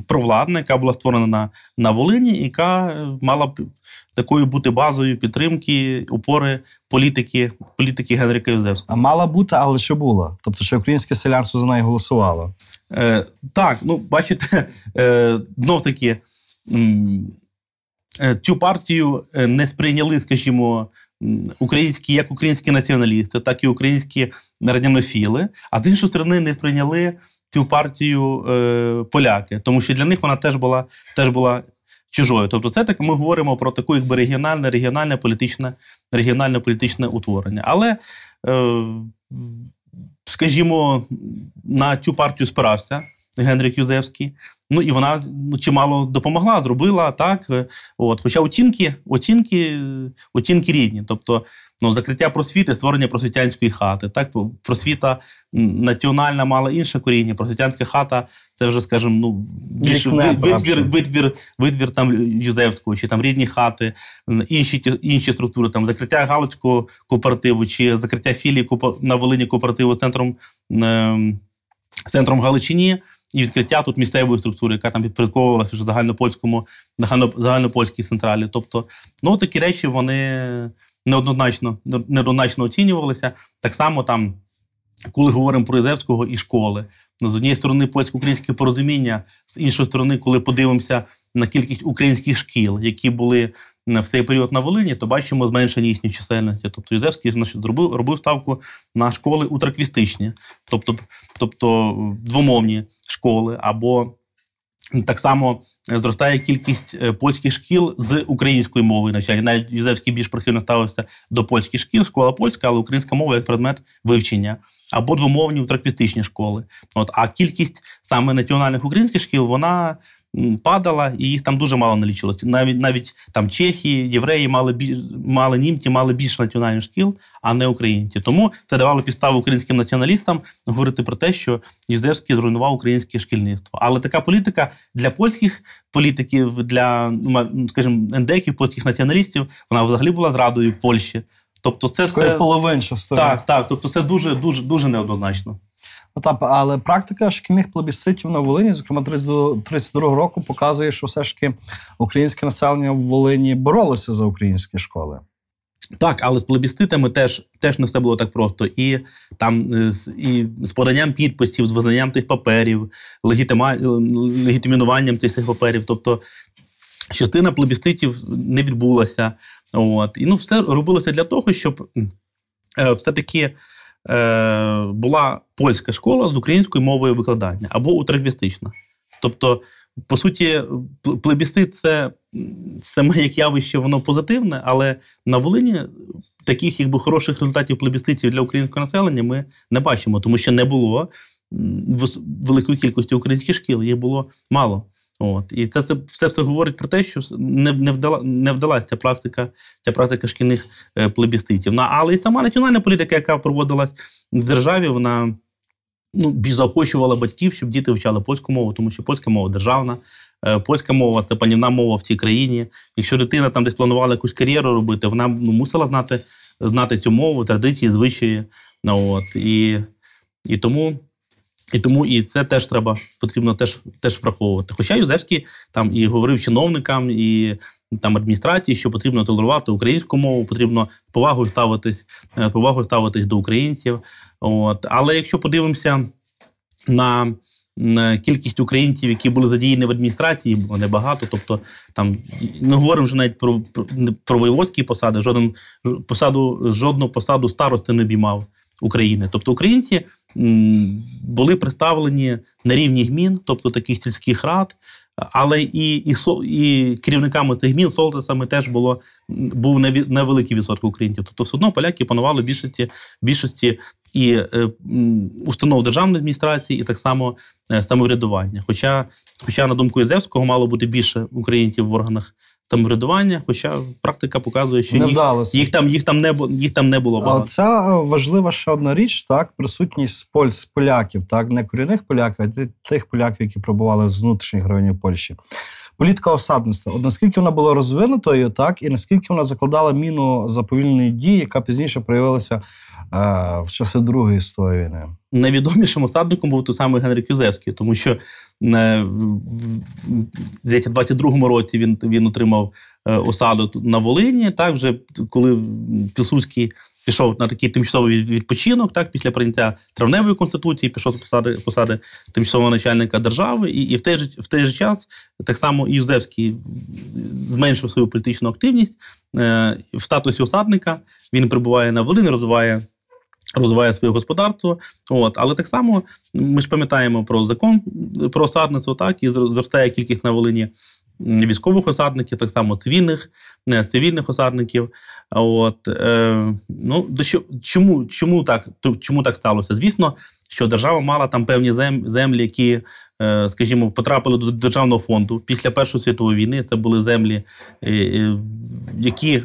провладна, яка була створена на, на Волині, яка е, мала б такою бути базою підтримки, опори політики, політики Генрика Юзевського. А мала бути, але що була? Тобто, що українське селянство за неї голосувало. Е, так, ну бачите, [laughs] е, знов таки. е, Цю партію е, не сприйняли, скажімо, українські, як українські націоналісти, так і українські радянофіли, а з іншої сторони не сприйняли цю партію е, поляки, тому що для них вона теж була, теж була чужою. Тобто, це так ми говоримо про таку якби регіональне, регіональне політичне, регіональне політичне утворення. Але, е, скажімо, на цю партію спирався Генрик Юзевський. Ну і вона ну, чимало допомогла, зробила так. е, От, хоча оцінки, оцінки, оцінки рідні. Тобто, ну, закриття просвіти, створення просвітянської хати. Так, просвіта національна мала інше коріння. Просвітянська хата це вже, скажімо, ну, більш витвір, витвір, витвір там Юзевського, чи там рідні хати, інші, інші структури, там закриття Галицького кооперативу, чи закриття філії на Волині кооперативу з центром. ем, центром Галичині і відкриття тут місцевої структури, яка там підпорядковувалася вже загальнопольському, загально, загальнопольській централі. Тобто, ну такі речі вони неоднозначно, неоднозначно оцінювалися. Так само там, коли говоримо про Ізевського і школи. Ну, з однієї сторони, польсько-українське порозуміння, з іншої сторони, коли подивимося на кількість українських шкіл, які були в цей період на Волині, то бачимо зменшення їхньої чисельності. Тобто Юзевський зробив, робив ставку на школи утраквістичні, тобто, тобто двомовні школи або Так само зростає кількість е, польських шкіл з українською мовою навчання. Навіть Юзевський більш прихильно ставився до польських шкіл, школа польська, але українська мова як предмет вивчення. Або двомовні утраквістичні школи. От, а кількість саме національних українських шкіл вона падала, і їх там дуже мало налічилося. Навіть навіть там чехи, євреї мали мали німці, мали більше національних шкіл, а не українці. Тому це давало підставу українським націоналістам говорити про те, що Юзевський зруйнував українське шкільництво. Але така політика для польських політиків, для ну, скажімо, ендеків, польських націоналістів, вона взагалі була зрадою Польщі. Тобто, це все половинчастої. так, так. Тобто, це дуже, дуже, дуже неоднозначно. Ну, але практика шкільних плебісцитів на Волині, зокрема 32-го року, показує, що все ж таки українське населення в Волині боролося за українські школи. Так, але з плебісцитами теж, теж не все було так просто. І там е, і з поданням підписів, з визнанням тих паперів, легітима, легітимінуванням цих паперів. Тобто частина плебісцитів не відбулася. От. І ну, все робилося для того, щоб е, все-таки була польська школа з українською мовою викладання або утраквістична. Тобто, по суті, пл- плебісцит це саме як явище, воно позитивне, але на Волині таких якби хороших результатів плебісцитів для українського населення ми не бачимо, тому що не було великої кількості українських шкіл, їх було мало. От. І це, це все, все говорить про те, що не, не, вдала, не вдалася ця практика, ця практика шкільних е, плебісцитів. На, але і сама національна політика, яка проводилась в державі, вона ну, більш заохочувала батьків, щоб діти вчали польську мову, тому що польська мова державна, е, польська мова це панівна мова в цій країні. Якщо дитина там десь планувала якусь кар'єру робити, вона ну, мусила знати, знати цю мову, традиції, звичаї. От, і, і тому. І тому і це теж треба потрібно теж, теж враховувати. Хоча Юзевський там і говорив чиновникам, і там адміністрації, що потрібно толерувати українську мову, потрібно повагою ставитись, е, повагою ставитись до українців. От. Але якщо подивимося на, кількість українців, які були задіяні в адміністрації, було небагато. Тобто там не говоримо вже навіть про, про, про воєводські посади, жоден посаду, жодну посаду старости не обіймав України. Тобто українці були представлені на рівні гмін, тобто таких сільських рад. Але і, і, і керівниками цих гмін, солдатами теж було був невеликий відсоток українців. Тобто, все одно поляки панували більшості, більшості і е, установ державної адміністрації, і так само е, самоврядування. Хоча, хоча, на думку Ізевського, мало бути більше українців в органах самоврядування, хоча практика показує, що Не їх, вдалося. їх там їх там не їх там не було багато. Ця е, важлива ще одна річ, так, присутність поль, поляків, так, не корінних поляків, а тих поляків, які пробували з внутрішніх районів Польщі. Політика осадництва. От наскільки вона була розвинутою, так, і наскільки вона закладала міну заповільної дії, яка пізніше проявилася е, в часи Другої світової війни. найвідомішим осадником був той самий Генрик Юзевський, тому що в- в- 22-му році він, він отримав е, осаду на Волині. Так, вже коли Пілсудський пішов на такий тимчасовий відпочинок, так, після прийняття травневої конституції, пішов з посади, посади тимчасового начальника держави, і, і в, той же, в той же час так само Юзевський зменшив свою політичну активність е, в статусі осадника. Він прибуває на Волині, розвиває розвиває своє господарство. От. Але так само ми ж пам'ятаємо про закон про осадництво, так, і зростає кількість на Волині військових осадників, так само цивільних, е, цивільних осадників. От, е, ну, чому, чому, так, чому так сталося? Звісно, що держава мала там певні землі, які, е, скажімо, потрапили до державного фонду після Першої світової війни. Це були землі, е, е, які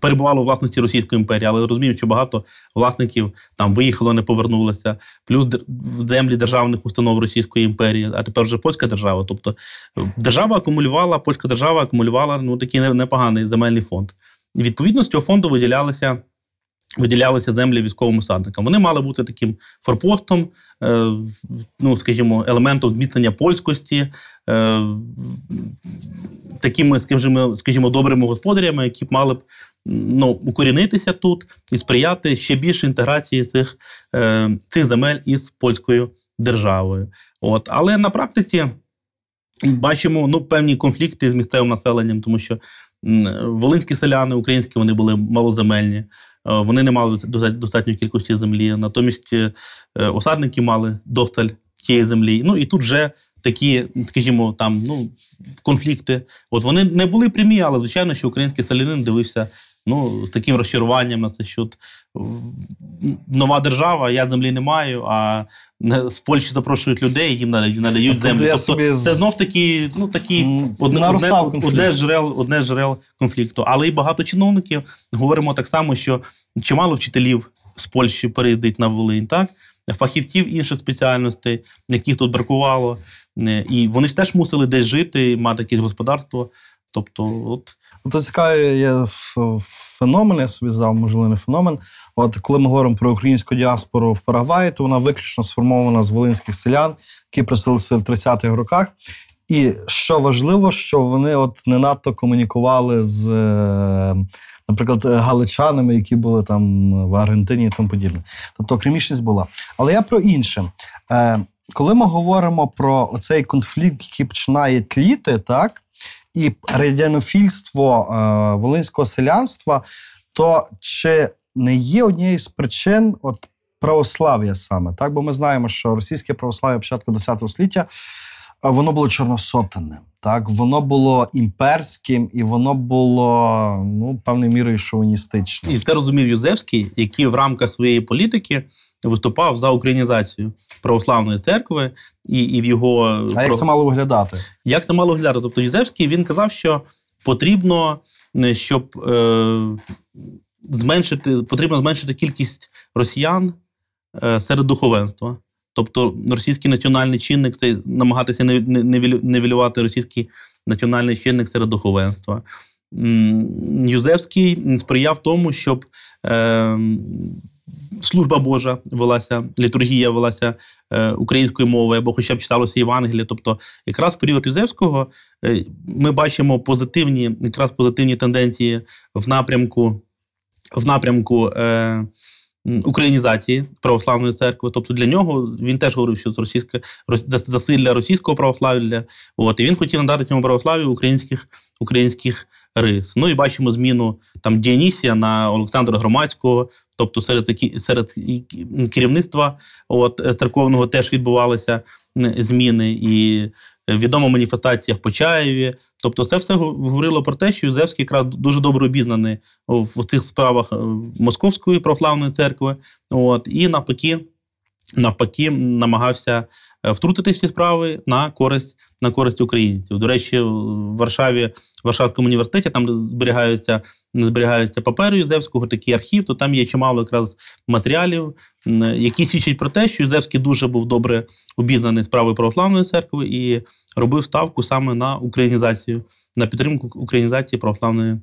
перебували у власності Російської імперії, але розумію, що багато власників там виїхало, не повернулося. Плюс землі державних установ Російської імперії, а тепер вже польська держава. Тобто е, держава акумулювала, польська держава акумулювала ну, такий непоганий земельний фонд. І відповідно з цього фонду виділялися. Виділялися землі військовим осадникам. Вони мали бути таким форпостом, е, ну, скажімо, елементом зміцнення польськості, е, такими, скажімо, скажімо, добрими господарями, які б мали б ну, укорінитися тут і сприяти ще більше інтеграції цих, е, цих земель із польською державою. От. Але на практиці бачимо ну, певні конфлікти з місцевим населенням, тому що волинські селяни, українські, вони були малоземельні. Е, Вони не мали доста- достатньої кількості землі. Натомість е, осадники мали досталь тієї землі. Ну і тут вже такі, скажімо, там ну конфлікти. От вони не були прямі, але звичайно, що український селянин дивився ну, з таким розчаруванням на це, що нова держава, я землі не маю, а з Польщі запрошують людей, їм надають, землю. Тобто собі це знов таки, ну такі одне, одне, наростав одне, з конфлікту. Але і багато чиновників говоримо так само, що чимало вчителів з Польщі переїздить на Волинь, так? Фахівців інших спеціальностей, яких тут бракувало. Е, І вони ж теж мусили десь жити, мати якесь господарство. Тобто, от Це цікавий є феномен, я собі здав, можливо, не феномен. От коли ми говоримо про українську діаспору в Парагваї, то вона виключно сформована з волинських селян, які приселилися в 30-х роках. І що важливо, що вони от не надто комунікували з, е, наприклад, галичанами, які були там в Аргентині і тому подібне. Тобто окремішність була. Але я про інше. Е, Коли ми говоримо про оцей конфлікт, який починає тліти, так, і радянофільство е, волинського селянства, то чи не є однією з причин от православ'я саме? Так, бо ми знаємо, що російське православ'я початку ХХ століття воно було чорносотенним, так, воно було імперським і воно було ну, певною мірою шовіністичним. і це розумів Юзевський, який в рамках своєї політики виступав за українізацію православної церкви і, і в його А як це мало виглядати? Як це мало виглядати? Тобто Юзевський він казав, що потрібно, е, щоб е, зменшити, потрібно зменшити кількість росіян е, серед духовенства. Тобто російський національний чинник це намагатися не- не- невілю- нівелювати російський національний чинник серед духовенства. Юзевський сприяв тому, щоб е, служба Божа велася, літургія велася е, українською мовою, або хоча б читалося Євангеліє. Тобто, якраз в період Юзевського е, ми бачимо позитивні, якраз позитивні тенденції в напрямку, в напрямку е, українізації православної церкви. Тобто для нього він теж говорив, що це російське рос- зас- засилля російського православ'я. От, і він хотів надати цьому православ'ю українських, українських рис. Ну і бачимо зміну там Діонісія на Олександра Громадського. Тобто серед серед керівництва от, церковного теж відбувалися зміни. І відома маніфестація в Почаєві. Тобто, це все говорило про те, що Юзевський якраз дуже добре обізнаний в, цих справах е, Московської православної церкви. От, і навпаки, навпаки, намагався е, втрутитись в ці справи на користь на користь українців. До речі, в Варшаві, в Варшавському університеті, там де зберігаються, зберігаються папери Юзевського, такий архів, то там є чимало якраз матеріалів, які свідчать про те, що Юзевський дуже був добре обізнаний справою православної церкви і робив ставку саме на українізацію, на підтримку українізації православної,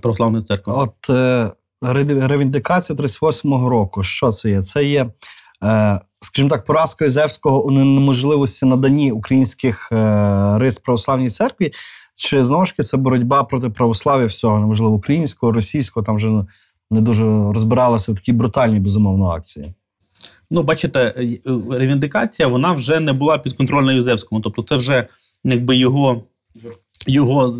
православної церкви. От е, ревіндикація 38-го року. Що це є? Це є, скажімо так, поразка Юзевського у неможливості наданні українських е, рис православній церкві. Чи знову ж таки це боротьба проти православ'я всього, неможливо, українського, російського, там вже не дуже розбиралися в такій брутальній, безумовно, акції. Ну, бачите, е, е, ревіндикація вона вже не була підконтрольна Юзевському. Тобто, це вже якби його. Його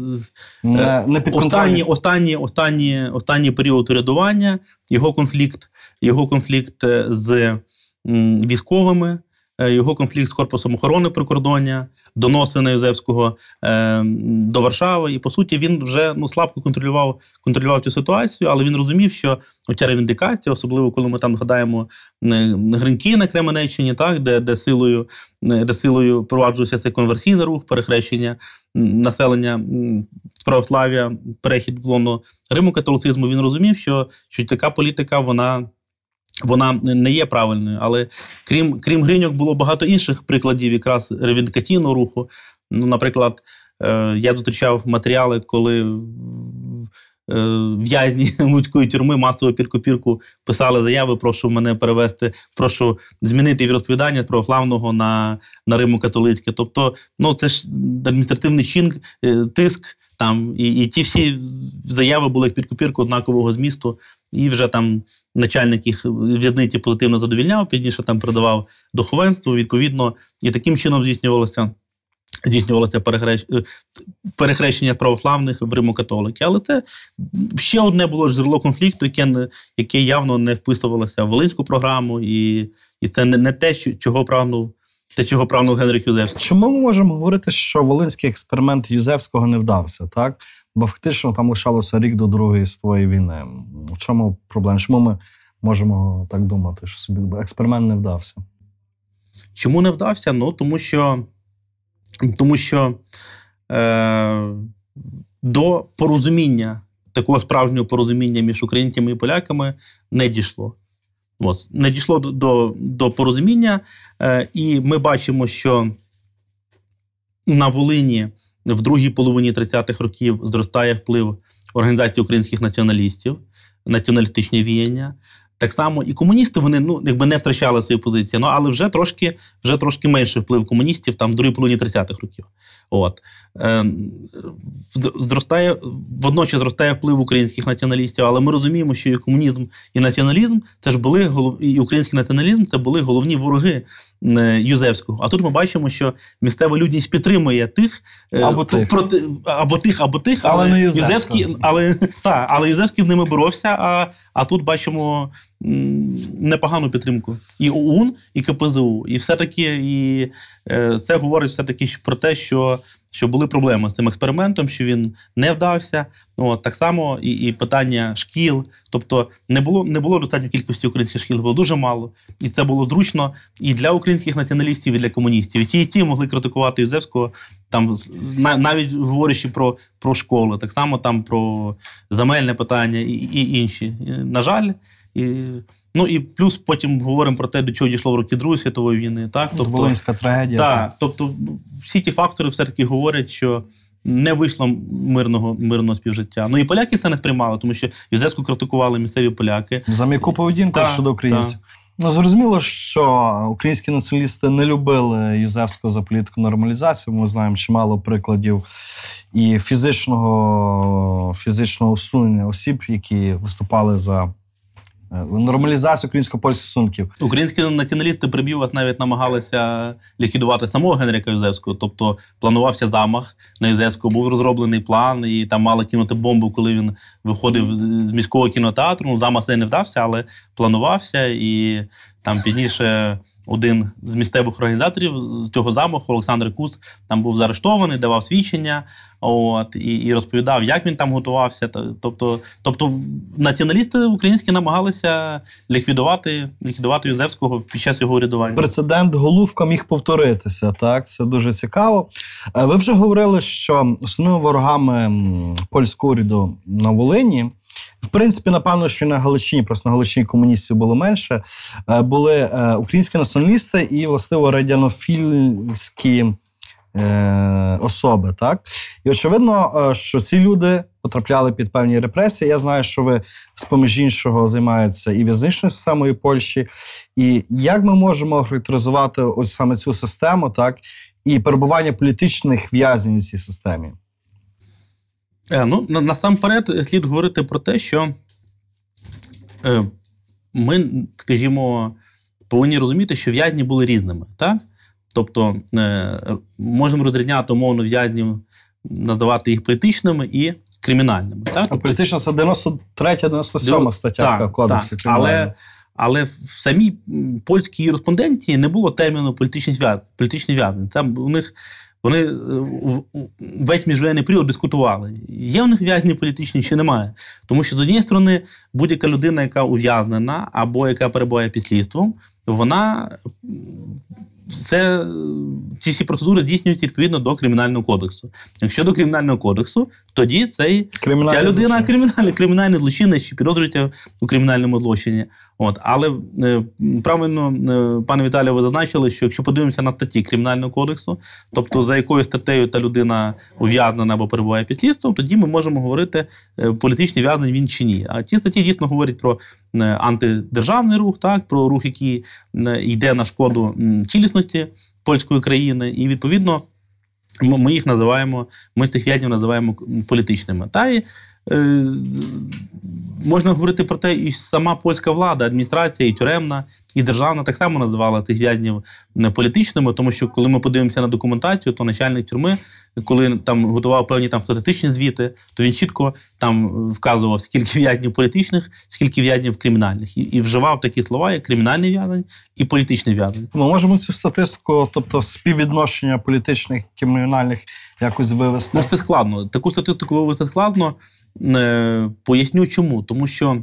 Не, не останній, останній, останній, останній період урядування, його конфлікт, його конфлікт е, з військовими, е, його конфлікт з корпусом охорони прикордоння, доноси на Юзевського е, до Варшави. І по суті він вже ну, слабко контролював, контролював цю ситуацію, але він розумів, що оця ревіндикація, особливо коли ми там згадаємо е, Гриньки на Кременеччині, так, де, де силою, де силою проваджувався цей конверсійний рух, перехрещення населення православ'я, перехід в лоно Риму католицизму, він розумів, що, що така політика вона, вона не є правильною. Але крім, крім Гриньок, було багато інших прикладів якраз ревіндикаційного руху. Ну, наприклад, е, я зустрічав матеріали, коли е, в'язні Луцької [laughs] тюрми масово під копірку писали заяви, прошу мене перевести, прошу змінити віросповідання православного на, на Риму католицьке. Тобто, ну це ж адміністративний чин, е, тиск там, і, і ті всі заяви були під копірку однакового змісту, і вже там начальник їх в'язниці позитивно задовільняв, пізніше там передавав духовенству, відповідно, і таким чином здійснювалося. Здійснювалося е, перехрещення православних в Римо-католики. Але це ще одне було ж зерло конфлікту, яке, яке явно не вписувалося в Волинську програму, і, і це не, не те, чого прагнув, те, чого прагнув Генрих Юзевський. Чому ми можемо говорити, що волинський експеримент Юзевського не вдався, так? Бо фактично там лишалося рік до Другої світової війни. В чому проблема? Чому ми можемо так думати, що собі експеримент не вдався? Чому не вдався? Ну, тому що, тому що е, до порозуміння, такого справжнього порозуміння між українцями і поляками не дійшло. Ось, не дійшло до, до, порозуміння, е, і ми бачимо, що на Волині в другій половині 30-х років зростає вплив організації українських націоналістів, націоналістичні віяння. Так само і комуністи вони ну якби не втрачали свої позиції, ну але вже трошки вже трошки менше вплив комуністів там в другій половині 30-х років. От е, зростає водночас зростає вплив українських націоналістів, але ми розуміємо, що і комунізм, і націоналізм це ж були голов... і український націоналізм це були головні вороги е, Юзевського. А тут ми бачимо, що місцева людність підтримує тих е, Або тих. проти або тих, або тих, Але але, не Юзевський, але [laughs] та, але Юзевський з ними боровся. А, а тут бачимо непогану підтримку і ОУН, і КПЗУ. І все-таки і е, це говорить все-таки про те, що, що були проблеми з цим експериментом, що він не вдався. От, так само і, і питання шкіл. Тобто не було не було достатньої кількості українських шкіл, було дуже мало. І це було зручно і для українських націоналістів, і для комуністів. І ті, і ті могли критикувати Юзевського, там навіть говорячи про, про школи, так само там про земельне питання і, і інші. На жаль, і, ну і плюс потім говоримо про те, до чого дійшло в роки Другої світової війни. Так, Тобто, Волинська трагедія. так, тобто ну, всі ті фактори все-таки говорять, що не вийшло мирного мирного співжиття. Ну і поляки це не сприймали, тому що Юзевську критикували місцеві поляки. За м'яку поведінку щодо українців. Ну, зрозуміло, що українські націоналісти не любили Юзевського за політику нормалізації. Ми знаємо чимало прикладів і фізичного, фізичного усунення осіб, які виступали за е, нормалізацію українсько-польських стосунків. Українські націоналісти при Бівах навіть намагалися ліквідувати самого Генрика Юзевського. Тобто планувався замах на Юзевського, був розроблений план, і там мали кинути бомбу, коли він виходив з міського кінотеатру. Ну, замах цей не вдався, але планувався. І там пізніше один з місцевих організаторів цього замаху, Олександр Кус, там був заарештований, давав свідчення. От, і, і розповідав, як він там готувався. Тобто, тобто націоналісти українські намагалися ліквідувати, ліквідувати Юзевського під час його урядування. Прецедент Голувка міг повторитися. Так, це дуже цікаво. Е, Ви вже говорили, що основними ворогами польського уряду на Волині. В принципі, напевно, що на Галичині, просто на Галичині комуністів було менше. е, Були е, українські націоналісти і, властиво, радянофільські е, особи. Так? І очевидно, е, що ці люди потрапляли під певні репресії. Я знаю, що ви з поміж іншого займаєтеся і в'язничною системою Польщі. І як ми можемо характеризувати ось саме цю систему, так і перебування політичних в'язнів у цій системі? Е, ну, насамперед слід говорити про те, що е, ми, скажімо, повинні розуміти, що в'язні були різними. Так? Тобто е, можемо розрізняти умовно в'язнів, називати їх політичними і кримінальними. Так? А політична це 93-97 стаття Так, кодексу. так. Але, але в самій польській юриспонденції не було терміну політичні в'язні. Це у них вони е, весь міжвоєнний період дискутували. Є в них в'язні політичні чи немає. Тому що з однієї сторони, будь-яка людина, яка ув'язнена або яка перебуває під слідством, вона все, ці всі процедури здійснюють відповідно до кримінального кодексу. Якщо до кримінального кодексу, тоді цей Ця людина кримінальний, кримінальний злочинець чи підозрюється у кримінальному злочині. От, але е, правильно, е, пане Віталію, ви зазначили, що якщо подивимося на статті Кримінального кодексу, тобто за якою статтею та людина ув'язнена або перебуває під слідством, тоді ми можемо говорити, е, політичний в'язень він чи ні. А ті статті дійсно говорять про е, антидержавний рух, так, про рух, який е, йде на шкоду цілісності польської країни, і відповідно. Ми їх називаємо, ми цих в'язнів називаємо політичними. Та й е, можна говорити про те, і сама польська влада, адміністрація, і тюремна, і державна так само називала тих в'язнів політичними, тому що коли ми подивимося на документацію, то начальник тюрми, коли там готував певні там статистичні звіти, то він чітко там вказував, скільки в'язнів політичних, скільки в'язнів кримінальних, і, і вживав такі слова, як кримінальний в'язень і політичний в'язень. Ми можемо цю статистику, тобто співвідношення політичних і кримінальних, якось вивести. Ну, це складно. Таку статистику вивести складно. Е, Поясню чому. Тому що е,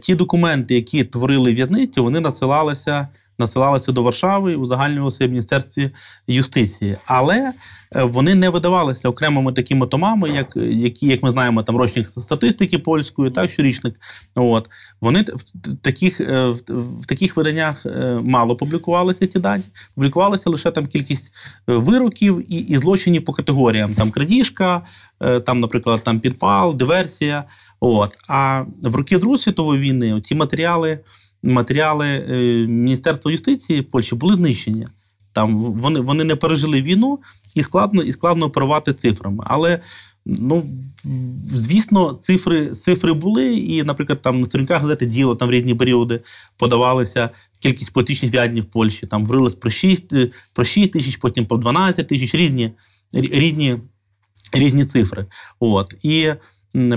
ті документи, які творили в'язниці, вони надсилалися, надсилалися до Варшави узагальнювалися в Міністерстві юстиції. Але е, вони не видавалися окремими такими томами, як, які, як ми знаємо, там рочник статистики польської, так, щорічник. От. Вони в таких, е, в, таких виданнях е, мало публікувалися ті дані. Публікувалася лише там кількість е, вироків і, і злочинів по категоріям. Там крадіжка, е, там, наприклад, там підпал, диверсія. От. А в роки Другої світової війни ці матеріали, матеріали е, Міністерства юстиції Польщі були знищені. Там вони, вони не пережили війну і складно, і складно оперувати цифрами. Але ну, звісно, цифри, цифри були, і, наприклад, там на сторінках газети діло там в різні періоди подавалися кількість політичних в'язнів в Польщі. Там говорилось про 6, е, про 6 тисяч, потім по 12 тисяч, різні, різні, різні цифри. От. І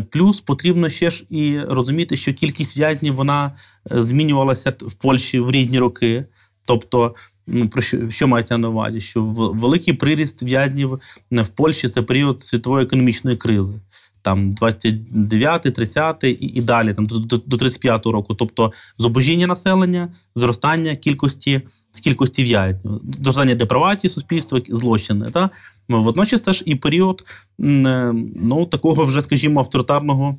плюс потрібно ще ж і розуміти, що кількість в'язнів вона е, змінювалася в Польщі в різні роки. Ну, про що, що мається на увазі? Що великий приріст в'язнів в Польщі це період світової економічної кризи. Там 29, 30 і, і далі, там до, до, до 35 року. Тобто зубожіння населення, зростання кількості, кількості в'язнів, зростання депривації суспільства, злочини. Та? Водночас це ж і період е, ну, такого вже, скажімо, авторитарного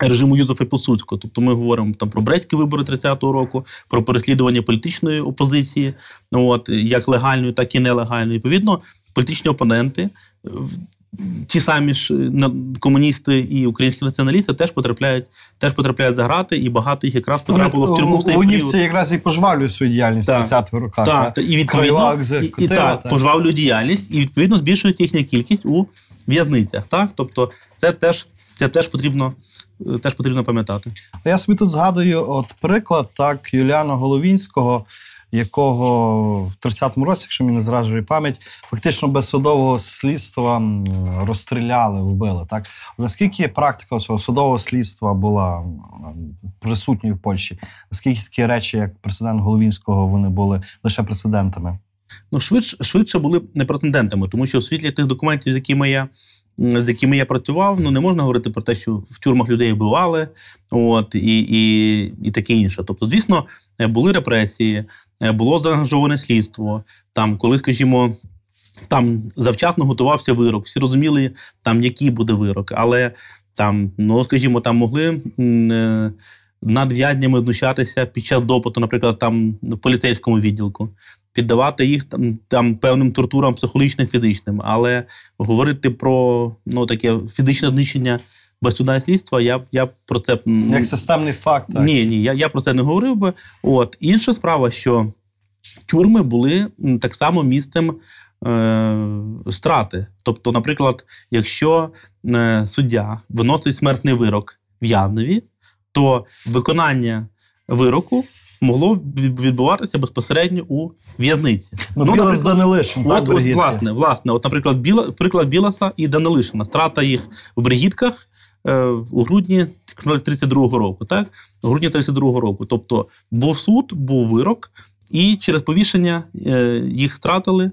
режиму Юзефа Пілсудського. Тобто ми говоримо там про Брестські вибори 30-го року, про переслідування політичної опозиції, от, як легальної, так і нелегальної. Відповідно, політичні опоненти. Ті самі ж е, комуністи і українські націоналісти теж потрапляють, теж потрапляють за грати, і багато їх якраз потрапило в тюрму в цей період. якраз і пожвавлюють свою діяльність в 30-х роках. Так, та? і відповідно і, і, так, та. пожвавлюють діяльність, і відповідно збільшують їхня кількість у в'язницях. Так? Тобто це теж, це теж потрібно, е, теж потрібно пам'ятати. Я собі тут згадую от приклад так Юліана Головінського, якого в 30-му році, якщо мені не зраджує пам'ять, фактично без судового слідства розстріляли, вбили. Так наскільки практика цього судового слідства була присутньою в Польщі? Наскільки такі речі, як прецедент Головінського, вони були лише прецедентами? Ну, швидше, швидше були не претендентами, тому що в світлі тих документів, з якими я. З якими я працював, ну не можна говорити про те, що в тюрмах людей вбивали, от і, і, і таке інше. Тобто, звісно, були репресії, було заангажоване слідство. Там, коли, скажімо, там завчасно готувався вирок, всі розуміли, там який буде вирок, але там, ну скажімо, там могли е, над в'язнями знущатися під час допиту, наприклад, там в поліцейському відділку, піддавати їх там, там певним тортурам психологічним, фізичним. Але говорити про ну таке фізичне знищення без суда слідства, я, б- я про це ну, Як системний факт, так. ні, ні, я, я про це не говорив би. От інша справа, що тюрми були так само місцем е, страти. Тобто, наприклад, якщо е, суддя виносить смертний вирок в'язневі, то виконання вироку могло від- відбуватися безпосередньо у в'язниці. Ну, Білас наприклад, Данилишин, так, От, ось, власне, власне, от, наприклад, Біла, приклад Біласа і Данилишина. Страта їх в Бригітках е, у грудні 32-го року. Так? У грудні 32-го року. Тобто був суд, був вирок, і через повішення е, їх стратили е,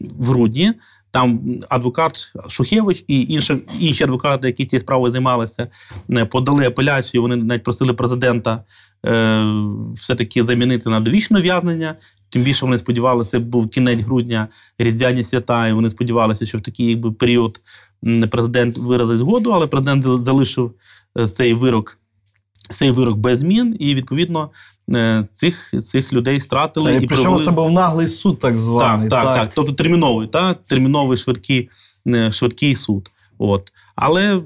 в грудні. Там адвокат Шухевич і інші, інші адвокати, які цією справою займалися, е, подали апеляцію. Вони навіть просили президента е, все-таки замінити на довічне ув'язнення. Тим більше вони сподівалися, був кінець грудня, різдвяні свята, і вони сподівалися, що в такий якби, період президент виразить згоду, але президент залишив е, цей вирок, цей вирок без змін, і відповідно е, цих, цих людей стратили. І причому провели- це був наглий суд, так званий. так, так, так. Тобто терміновий, та? терміновий швидкий, е, швидкий суд. От. Але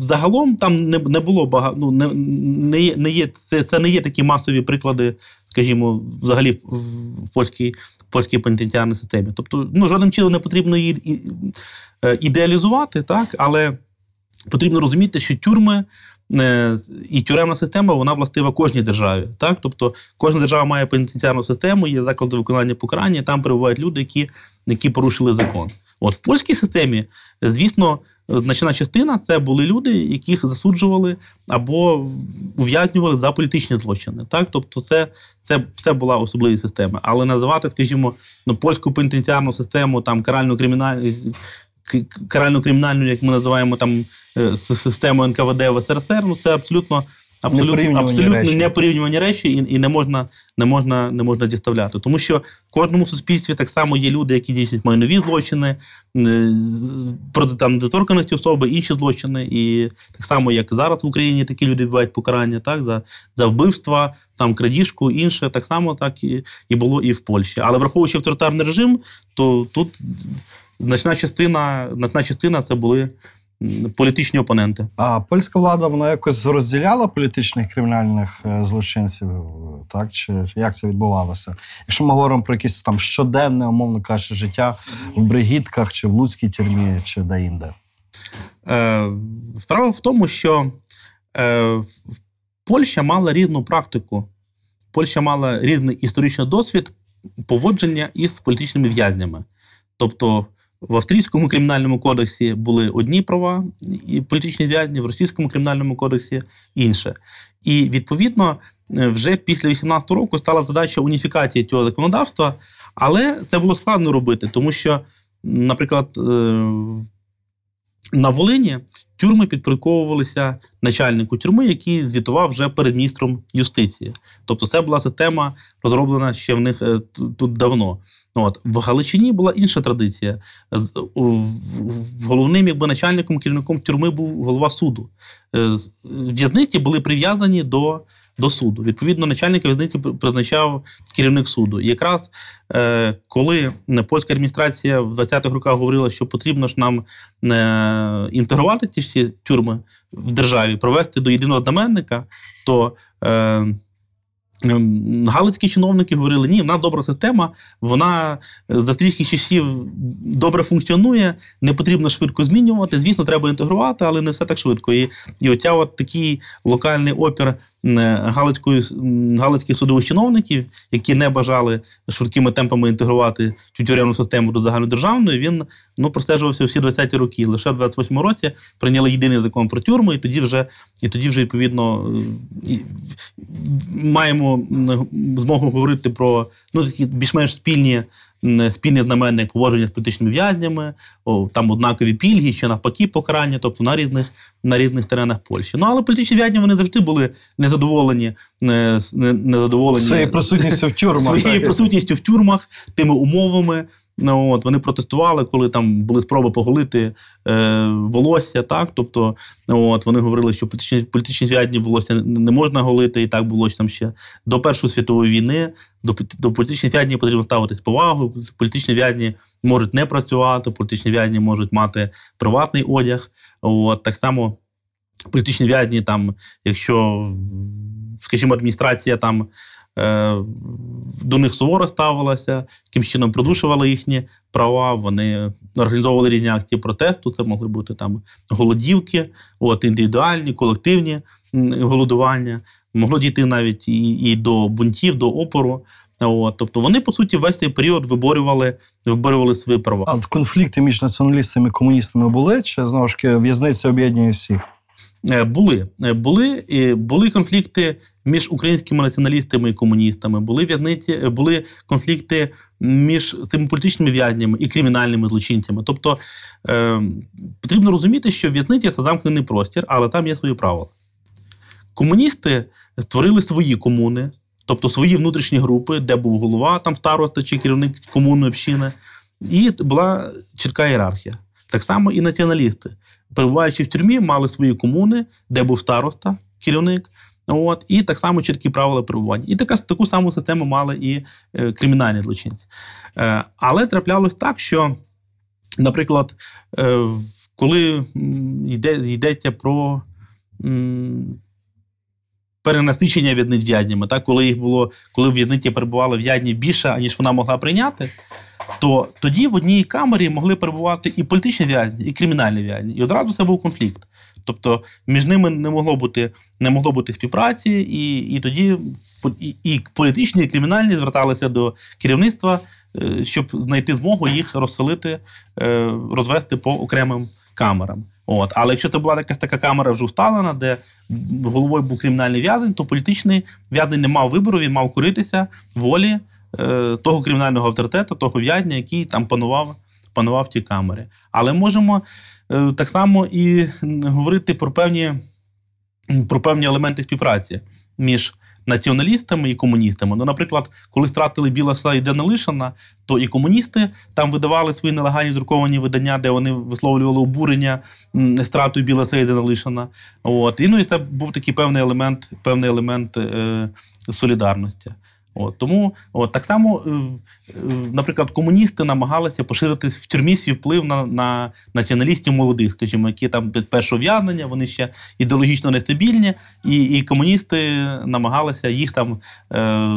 загалом там не, не було багато. Ну, не, не, є- не є, це, це не є такі масові приклади, скажімо, взагалі в польській, польській пенітенціарній системі. Тобто, ну, жодним чином не потрібно її е, ідеалізувати, так? але потрібно розуміти, що тюрми е, і тюремна система вона властива кожній державі. Так? Тобто кожна держава має пенітенціарну систему, є заклади виконання покарання, і там перебувають люди, які, які порушили закон. От в польській системі, звісно, значна частина це були люди, яких засуджували або ув'язнювали за політичні злочини. Так? Тобто, це, це, це була особливість системи. Але називати, скажімо, ну, польську пенітенціарну систему там карально кримінальну карально кримінальну, як ми називаємо там е, систему НКВД в СРСР, ну це абсолютно. Абсолютно, абсолютно речі. непорівнювані речі, і, і не можна, не можна, не можна діставляти. Тому що в кожному суспільстві так само є люди, які дійснюють майнові злочини, е, проти там недоторканості особи, інші злочини. І так само, як зараз в Україні такі люди відбувають покарання, так за, за вбивства, там крадіжку, інше, так само так і, і було і в Польщі. Але враховуючи авторитарний режим, то тут значна частина, значна частина це були політичні опоненти. А польська влада вона якось розділяла політичних кримінальних е, злочинців, е, так чи як це відбувалося? Якщо ми говоримо про якесь там щоденне, умовно кажучи, життя в бригітках, чи в Луцькій тюрмі, чи де-інде. Е, справа в тому, що е, Польща мала різну практику. Польща мала різний історичний досвід поводження із політичними в'язнями. Тобто в австрійському кримінальному кодексі були одні права і політичні в'язні, в російському кримінальному кодексі інше. І відповідно, е, вже після 18 року стала задача уніфікації цього законодавства, але це було складно робити, тому що, наприклад, е, на Волині тюрми підпорядковувалися начальнику тюрми, який звітував вже перед міністром юстиції. Тобто, це була система розроблена ще в них е, тут давно. От в Галичині була інша традиція. Головним якби начальником, керівником тюрми був голова суду. Е, В'язниці були прив'язані до. До суду. Відповідно, начальника в'язниці призначав керівник суду. І якраз е, коли польська адміністрація в 20-х роках говорила, що потрібно ж нам е, інтегрувати ці всі тюрми в державі, провести до єдиного знаменника, то е, галицькі чиновники говорили: ні, в нас добра система, вона з австрійських часів добре функціонує, не потрібно швидко змінювати. Звісно, треба інтегрувати, але не все так швидко. І, і оця от такий локальний опір е, галицької, м, галицьких судових чиновників, які не бажали швидкими темпами інтегрувати цю тюремну систему до загальнодержавної, він ну, простежувався всі 20-ті роки. Лише в 28-му році прийняли єдиний закон про тюрми, і тоді вже, і тоді вже відповідно е, маємо змогу говорити про ну, такі більш-менш спільні. Спільний знаменник поводження з політичними в'язнями, там однакові пільги, чи навпаки покарання, тобто на різних, на різних теренах Польщі. Ну але політичні в'язні вони завжди були незадоволені, не, не- незадоволені Своєю присутністю в тюрмах. своєю присутністю в тюрмах, тими умовами. Ну, от, вони протестували, коли там були спроби поголити е, волосся. Так? Тобто, от, вони говорили, що політичні, політичні зв'язні волосся не, можна голити, і так було там ще до Першої світової війни. До, до політичних в'язнів потрібно ставитись з повагою. Політичні в'язні можуть не працювати, політичні в'язні можуть мати приватний одяг. От, так само політичні в'язні, там, якщо, скажімо, адміністрація там. Е, До них суворо ставилася, яким чином придушували їхні права. Вони організовували різні акції протесту. Це могли бути там голодівки, от, індивідуальні, колективні голодування. Могло дійти навіть і, і до бунтів, до опору. От, тобто вони, по суті, весь цей період виборювали, виборювали свої права. А конфлікти між націоналістами і комуністами були, чи знову ж в'язниця об'єднує всіх? Е, Були. Е, Були, були конфлікти між українськими націоналістами і комуністами, були в'язниці, е, були конфлікти між цими політичними в'язнями і кримінальними злочинцями. Тобто е, потрібно розуміти, що в'язниці це замкнений простір, але там є свої правила. Комуністи створили свої комуни, тобто свої внутрішні групи, де був голова, там староста чи керівник комунної общини, і була чітка ієрархія. Так само і націоналісти перебуваючи в тюрмі, мали свої комуни, де був староста, керівник. От, і так само чіткі правила перебування. І така, таку саму систему мали і е, кримінальні злочинці. Е, але траплялось так, що, наприклад, е, коли йде, йдеться про м, перенасичення в'язниць в'язнями, так, коли їх було, коли в в'язниці перебували в'язні більше, аніж вона могла прийняти, то тоді в одній камері могли перебувати і політичні в'язні, і кримінальні в'язні. І одразу це був конфлікт. Тобто між ними не могло бути не могло бути співпраці, і і тоді і, і політичні, і кримінальні зверталися до керівництва, е, щоб знайти змогу їх розселити, е, розвести по окремим камерам. От. Але якщо це була якась така камера вже усталена, де головою був кримінальний в'язень, то політичний в'язень не мав вибору, він мав коритися волі того кримінального авторитету, того в'язня, який там панував панував в тій. Але можемо е, так само і говорити про певні, про певні елементи співпраці між націоналістами і комуністами. Ну, наприклад, коли стратили Білоса і Денелишина, то і комуністи там видавали свої нелегальні друковані видання, де вони висловлювали обурення стратою Білоса і Денелишина. От. І ну, і це був такий певний елемент, певний елемент е, солідарності. От, Тому от, так само, е, е, наприклад, комуністи намагалися поширити в тюрмі свій вплив на на націоналістів молодих, скажімо, які там без першого в'язнення, вони ще ідеологічно нестабільні, і і комуністи намагалися їх там е,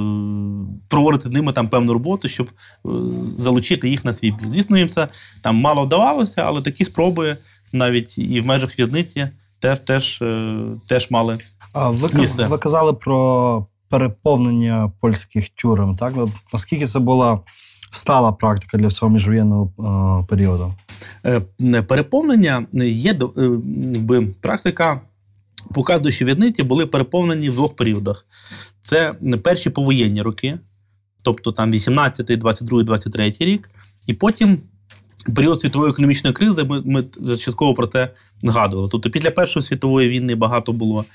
проводити з ними там певну роботу, щоб е, залучити їх на свій бік. Звісно, їм це там мало вдавалося, але такі спроби навіть і в межах в'язниці теж теж, е, теж мали. А ви, ви казали про переповнення польських тюрем. Так наскільки це була стала практика для всього міжвоєнного е, періоду? Е, переповнення є е, якби, практика. Показує, що в'язниці були переповнені в двох періодах. Це перші повоєнні роки, тобто там 18, 22, 23 рік, і потім період світової економічної кризи. Ми ми частково про це згадували. Тобто, після Першої світової війни багато було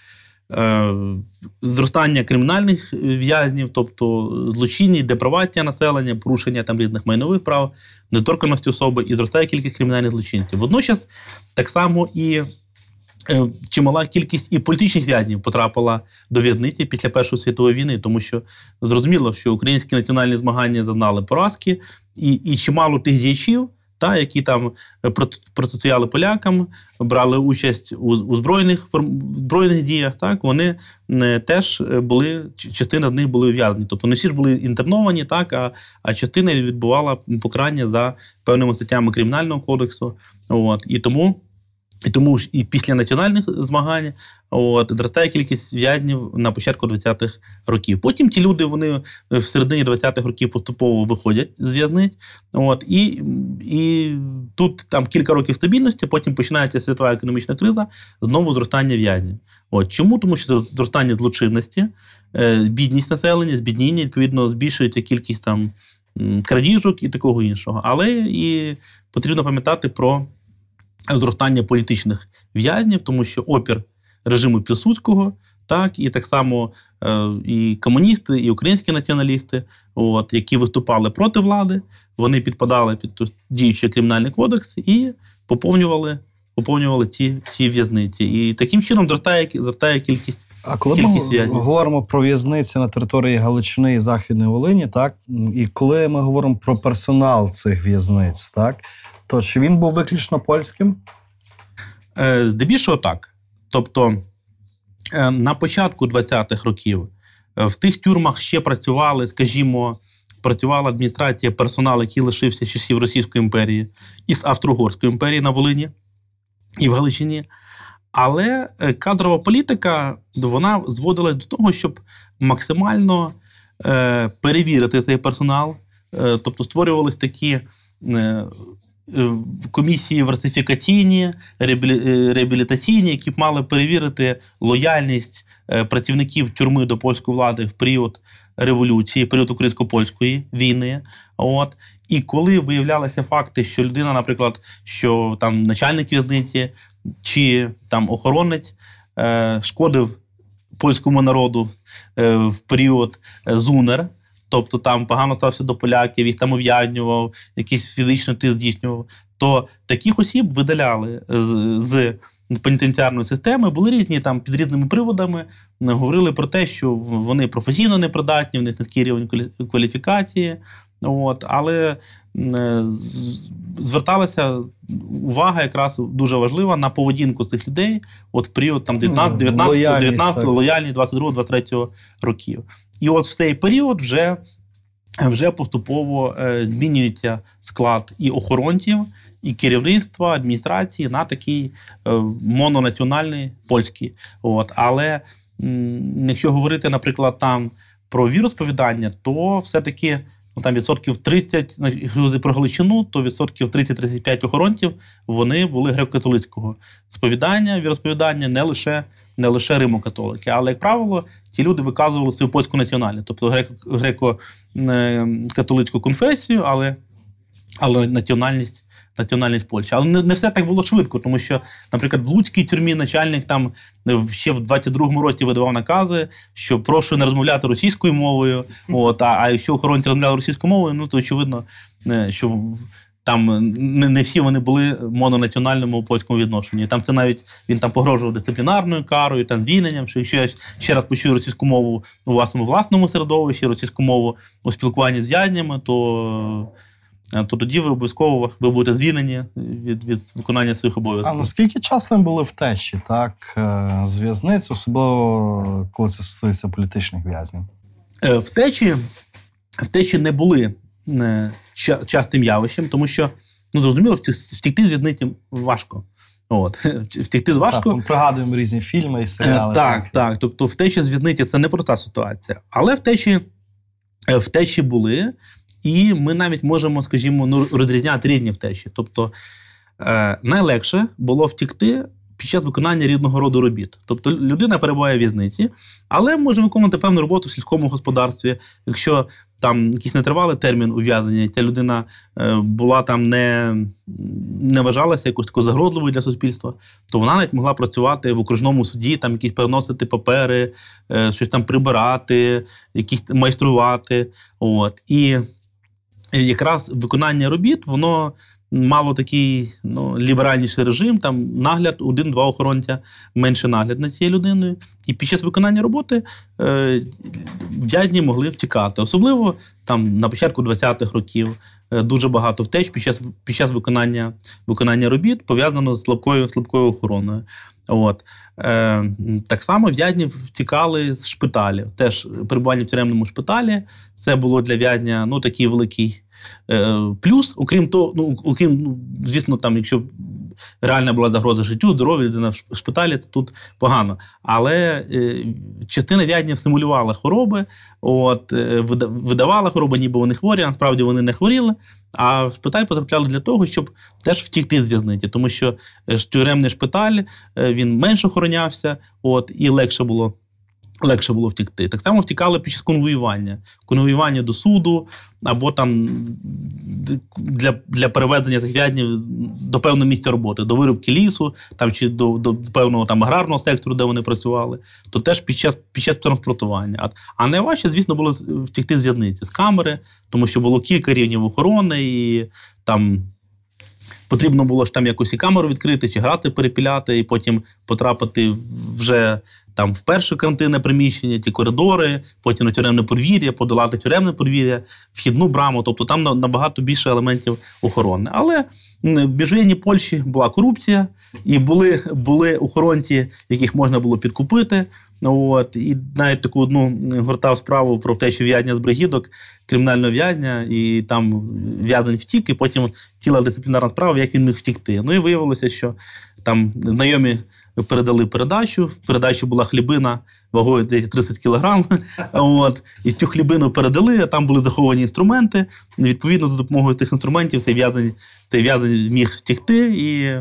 зростання кримінальних в'язнів, тобто злочинні, деприваття населення, порушення там різних майнових прав, недоторканості особи і зростає кількість кримінальних злочинців. Водночас так само і е, чимала кількість і політичних в'язнів потрапила до в'язниці після Першої світової війни, тому що зрозуміло, що українські національні змагання зазнали поразки, і, і чимало тих діячів та, які там е, протистояли полякам, брали участь у у збройних збройних діях. Так вони е, теж е, були частина з них були ув'язнені. Тобто не всі ж були інтерновані, так а а частина відбувала покарання за певними статтями кримінального кодексу. От і тому. І тому ж і після національних змагань от, зростає кількість в'язнів на початку 20-х років. Потім ті люди вони в середині 20-х років поступово виходять з в'язниць. От, І і тут там кілька років стабільності, потім починається світова економічна криза, знову зростання в'язнів. От, Чому? Тому що зростання злочинності, е, бідність населення, збідніння, відповідно, збільшується кількість там крадіжок і такого іншого. Але і потрібно пам'ятати про зростання політичних в'язнів, тому що опір режиму Пілсудського, так і так само е, і комуністи, і українські націоналісти, от, які виступали проти влади, вони підпадали під діючий кримінальний кодекс і поповнювали поповнювали ті ті в'язниці. І таким чином зростає зростає кількість. А коли ми говоримо про в'язниці на території Галичини і Західної Волині, так і коли ми говоримо про персонал цих в'язниць, так то чи він був виключно польським? Е, здебільшого так. Тобто е, на початку 20-х років е, в тих тюрмах ще працювали, скажімо, працювала адміністрація персонал, який лишився з часів Російської імперії і з Австро-Угорської імперії на Волині і в Галичині. Але кадрова політика вона зводилась до того, щоб максимально е, перевірити цей персонал. Е, тобто створювалися такі е, Е, комісії вертифікаційні, е, реабілітаційні, які б мали перевірити лояльність е, працівників тюрми до польської влади в період революції, період українсько-польської війни. От. І коли виявлялися факти, що людина, наприклад, що там начальник в'язниці чи там охоронець е, шкодив польському народу е, в період зунер. Тобто там погано стався до поляків, їх там ув'язнював, якийсь фізичний тиск здійснював. То таких осіб видаляли з, з пенітенціарної системи, були різні там під різними приводами. Говорили про те, що вони професійно непридатні, в них низький рівень кваліфікації. От, Але е, зверталася увага якраз дуже важлива на поведінку цих людей от в період там 19, 19, 19 лояльність 22, 23 років. І от в цей період вже вже поступово е, змінюється склад і охоронців, і керівництва адміністрації на такий е, мононаціональний польський. От. Але якщо говорити, наприклад, там про віросповідання, то все-таки ну, там відсотків 30, ну, якщо про Галичину, то відсотків 30-35 охоронців вони були греко-католицького сповідання, віросповідання, не лише, не лише римо-католики. Але, як правило, ті люди виказували свою польську національність, тобто греко- греко-католицьку конфесію, але, але національність. Національність Польщі. Але не, не все так було швидко, тому що, наприклад, в Луцькій тюрмі начальник там е, ще в 22-му році видавав накази, що прошу не розмовляти російською мовою. От, а, а якщо охоронці розмовляли російською мовою, ну то очевидно, е, що там не, не всі вони були мононаціональному у польському відношенні. Там це навіть він там погрожував дисциплінарною карою, там звільненням. Що якщо я ще раз почую російську мову у власному власному середовищі, російську мову у спілкуванні з яднями, то. Е, То тоді ви обов'язково ви будете звільнені від, від виконання своїх А наскільки часто були втечі, так, е, з в'язниць, особливо коли це стосується політичних в'язнів? Е, Втечі, втечі не були частим явищем, тому що, ну зрозуміло, втік- втікти з в'язниці важко. От. Втікти важко. Так, ми пригадуємо різні фільми і серіали. Так, так. Тобто втечі з в'язниці це непроста ситуація. Але втечі, втечі були, і ми навіть можемо, скажімо, ну, розрізняти різні втечі. Тобто е, найлегше було втікти під час виконання рідного роду робіт. Тобто людина перебуває в в'язниці, але може виконувати певну роботу в сільському господарстві. Якщо там якийсь нетривалий термін ув'язнення, ця людина е, була там не, не вважалася якось такою загрозливою для суспільства, то вона навіть могла працювати в окружному суді, там якісь переносити папери, е, щось там прибирати, якісь майструвати. От. І якраз виконання робіт, воно мало такий ну, ліберальніший режим, там нагляд, один-два охоронця, менше нагляд над цією людиною. І під час виконання роботи е, в'язні могли втікати. Особливо там на початку 20-х років е, дуже багато втеч під час, під час виконання, виконання робіт пов'язано з слабкою, слабкою охороною. От. Е, так само в'язні втікали з шпиталів. Теж перебування в тюремному шпиталі це було для в'язня ну, такий великий е, плюс. Окрім того, ну, окрім, ну, звісно, там, якщо реальна була загроза життю, здоров'ю людина в шпиталі, то тут погано. Але е, частина в'язнів симулювала хвороби, от, е, видавала хвороби, ніби вони хворі, насправді вони не хворіли. А в шпиталь потрапляли для того, щоб теж втікти з в'язниці, тому що е, тюремний шпиталь він менше охоронявся, от, і легше було. Легше було втікти. Так само втікали під час конвоювання. Конвоювання до суду, або там для, для переведення цих в'язнів до певного місця роботи, до вирубки лісу, там, чи до, до певного там аграрного сектору, де вони працювали, то теж під час, під час транспортування. А, а найважче, звісно, було втікти з в'язниці, з камери, тому що було кілька рівнів охорони, і там потрібно було ж там якусь і камеру відкрити, чи грати перепіляти, і потім потрапити вже там в перше карантинне приміщення, ті коридори, потім на тюремне подвір'я, подолати тюремне подвір'я, вхідну браму. Тобто там набагато більше елементів охорони. Але в біжвенні Польщі була корупція, і були, були охоронці, яких можна було підкупити. От, і навіть таку одну гортав справу про те, що в'язня з бригідок, кримінального в'язня, і там в'язень втік, і потім ціла дисциплінарна справа, як він міг втікти. Ну і виявилося, що там знайомі передали передачу. В передачі була хлібина вагою десь 30 кілограм. [laughs] От, і цю хлібину передали, а там були заховані інструменти. І, відповідно, за допомогою тих інструментів цей в'язень, цей в'язень міг втікти. І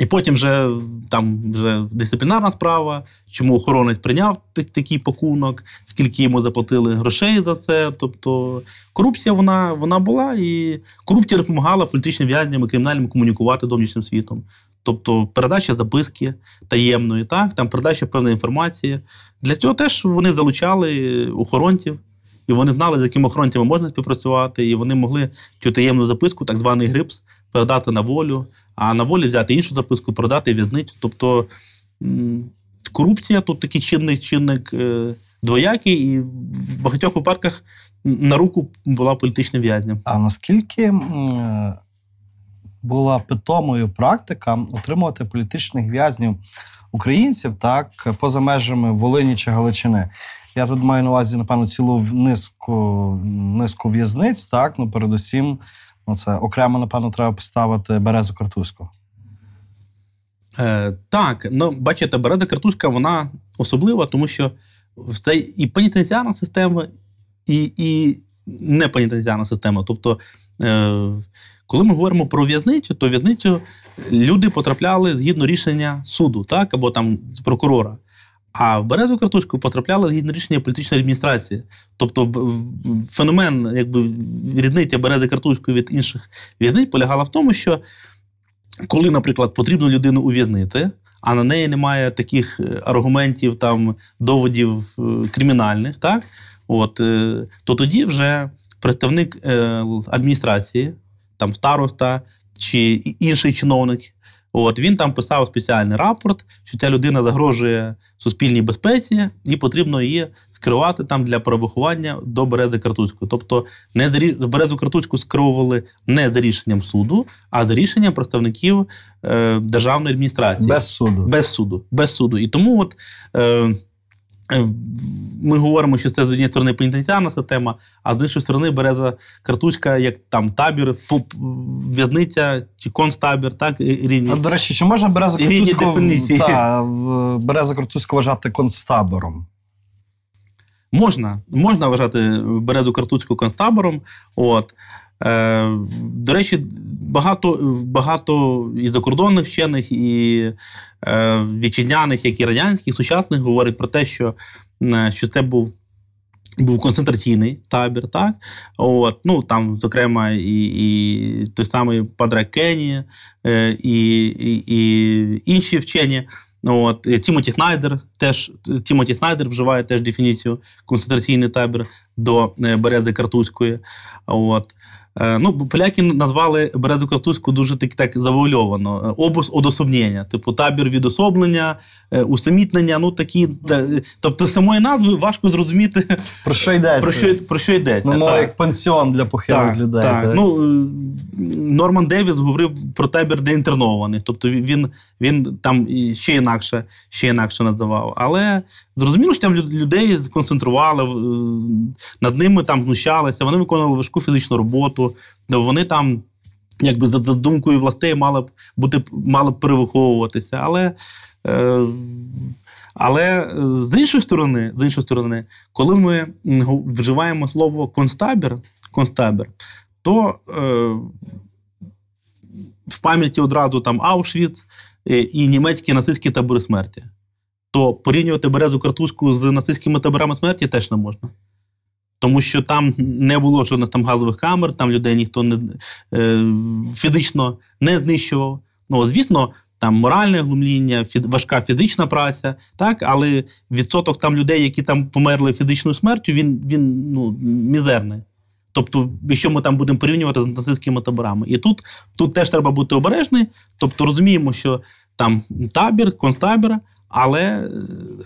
і потім вже там вже дисциплінарна справа, чому охоронець прийняв такий пакунок, скільки йому заплатили грошей за це. Тобто корупція вона, вона була, і корупція допомагала політичним в'язням і кримінальним комунікувати з зовнішнім світом. Тобто передача записки таємної, так, там передача певної інформації. Для цього теж вони залучали охоронців, і вони знали, з якими охоронцями можна співпрацювати, і вони могли цю таємну записку, так званий грипс, передати на волю, а на волі взяти іншу записку, продати в'язницю. Тобто корупція тут такий чинник, чинник е, двоякий, і в багатьох випадках на руку була політичним в'язням. А наскільки е, була питомою практика отримувати політичних в'язнів українців так поза межами Волині чи Галичини? Я тут маю на увазі, напевно, цілу низку, низку в'язниць, так, ну передусім, Ну, це окремо, напевно, треба поставити березу картузьку. Е, так, ну бачите, Береда Картузька вона особлива, тому що це і пенітенціарна система, і, і не пенітенціарна система. Тобто, е, коли ми говоримо про в'язницю, то в'язницю люди потрапляли згідно рішення суду, так, або там прокурора. А в Березу Картузьку потрапляли згідно рішення політичної адміністрації. Тобто феномен якби, різниця Берези Картузької від інших в'язниць полягала в тому, що коли, наприклад, потрібно людину ув'язнити, а на неї немає таких е, аргументів, там, доводів е, кримінальних, так? От, е, то тоді вже представник адміністрації, там староста чи інший чиновник, от, він там писав спеціальний рапорт, що ця людина загрожує суспільній безпеці, і потрібно її скерувати там для перевиховання до Берези Картузької. Тобто не за Березу Картузьку скеровували не за рішенням суду, а за рішенням представників е, державної адміністрації. Без суду. Без суду. Без суду. І тому от. Е, ми говоримо, що це з однієї сторони пенітенціарна система, а з іншої сторони береза картузька, як там табір, в'язниця чи концтабір, так, і- і. А, до речі, чи можна березу І різні та, березу картузьку вважати концтабором? Можна, можна вважати березу картузьку концтабором. От. Е, до речі, багато, багато і закордонних вчених, і е, вітчизняних, як і радянських, сучасних говорять про те, що, е, що це був. Був концентраційний табір, так? От, ну, там, зокрема, і, і той самий Падре Кенні, е, і, і, і інші вчені. От, е, Тімоті Снайдер теж Тімоті Снайдер вживає теж дефініцію концентраційний табір до е, Берези Картузької. От. Е, Ну, поляки назвали Березу Картузьку дуже так, так завуальовано. Е, Обус одособнення, типу табір відособлення, е, усамітнення. Ну такі, тобто з самої назви важко зрозуміти, Про що йдеться? про що, про що йдеться. Ну, Так. як пансіон для похилих Так, людей. так. так? Ну, Норман Девіс говорив про табір для інтернованих. Тобто він, він там ще інакше, ще інакше називав. Але зрозуміло, що там людей сконцентрували, над ними там знущалися, вони виконували важку фізичну роботу, вони там. Якби за думкою властей мали б бути мали б перевиховуватися. Але, е, але з іншої сторони, з іншої сторони, коли ми вживаємо слово концтабір, концтабір, то е, в пам'яті одразу там Аушвіц і німецькі нацистські табори смерті. То порівнювати березу картузьку з нацистськими таборами смерті теж не можна. Тому що там не було жодних там газових камер, там людей ніхто не е, фізично не знищував. Ну, звісно, там моральне глумління, фі- важка фізична праця, так, але відсоток там людей, які там померли фізичною смертю, він, він ну, мізерний. Тобто, якщо ми там будемо порівнювати з нацистськими таборами. І тут, тут теж треба бути обережний. Тобто розуміємо, що там табір, концтабір, але е,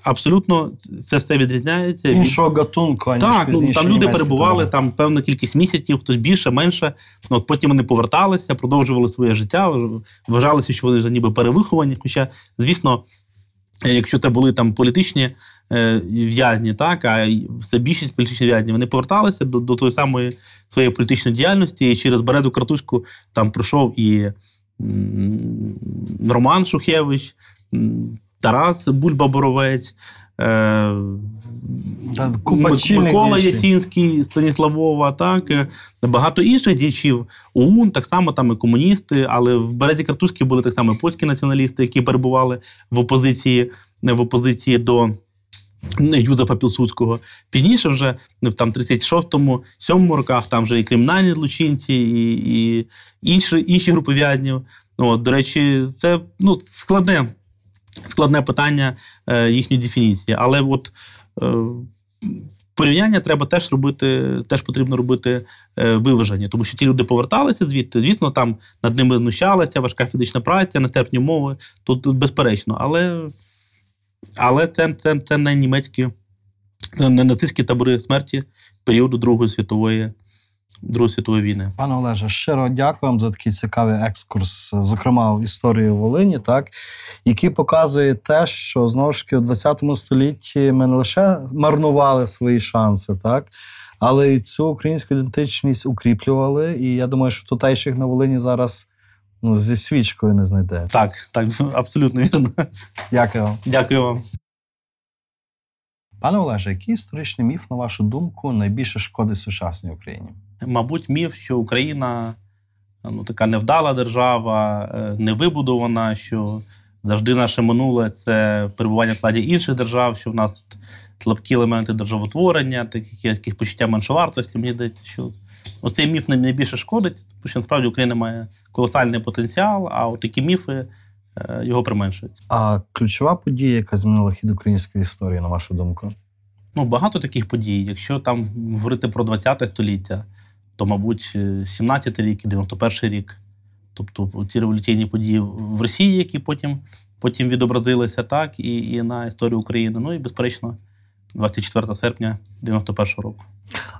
абсолютно це все відрізняється від Іншого гатунку, аніж так, ну, там люди перебували там певну кількість місяців, хтось більше, менше. Ну, От потім вони поверталися, продовжували своє життя, вважалося, що вони вже ніби перевиховані. Хоча, звісно, е, якщо це були там політичні е, в'язні, так, а все більшість політичних в'язнів, вони поверталися до, до тої самої своєї політичної діяльності, і через Береду Картузьку там прийшов і Роман Шухевич, Тарас. Е, купа Мик- чільних Микола. Ясінський, Станіславова, так, е, багато інших діячів. ОУН, так само там і комуністи, але в Березі Картузькій були так само і польські націоналісти, які перебували в опозиції, в опозиції до Юзефа Пілсудського. Пізніше вже в там 36-му, 7-му роках там вже і кримінальні злочинці, і, і інші, інші групи в'язнів. До речі, це ну, складне, складне питання е, їхньої дефініції. Але от е, порівняння треба теж робити, теж потрібно робити е, виваження, тому що ті люди поверталися звідти. Звісно, там над ними знущалися, важка фізична праця, нестерпні умови. Тут безперечно. Але, але це, це, це не німецькі, не нацистські табори смерті періоду Другої світової Другої світової війни. Пане Олеже, щиро дякую вам за такий цікавий екскурс, зокрема в історію Волині, так який показує те, що знову ж таки у 20 столітті ми не лише марнували свої шанси, так, але й цю українську ідентичність укріплювали. І я думаю, що тутейших на Волині зараз ну, зі свічкою не знайде. Так, так, абсолютно вірно. Дякую вам. Дякую вам. Пане Олеже, який історичний міф, на вашу думку, найбільше шкодить сучасній Україні? Мабуть, міф, що Україна ну, така невдала держава, е, невибудована, що завжди наше минуле це перебування в складі інших держав, що в нас слабкі елементи державотворення, такі яких почуття меншовартості. Мені здається, що оцей міф найбільше шкодить, тому що насправді Україна має колосальний потенціал, а от такі міфи його применшують. А ключова подія, яка змінила хід української історії, на вашу думку? Ну, багато таких подій. Якщо там говорити про 20 століття, то, мабуть, е, 17 рік і 91 рік. Тобто ці революційні події в Росії, які потім, потім відобразилися, так, і, і на історію України. Ну і, безперечно, 24 серпня 91 року.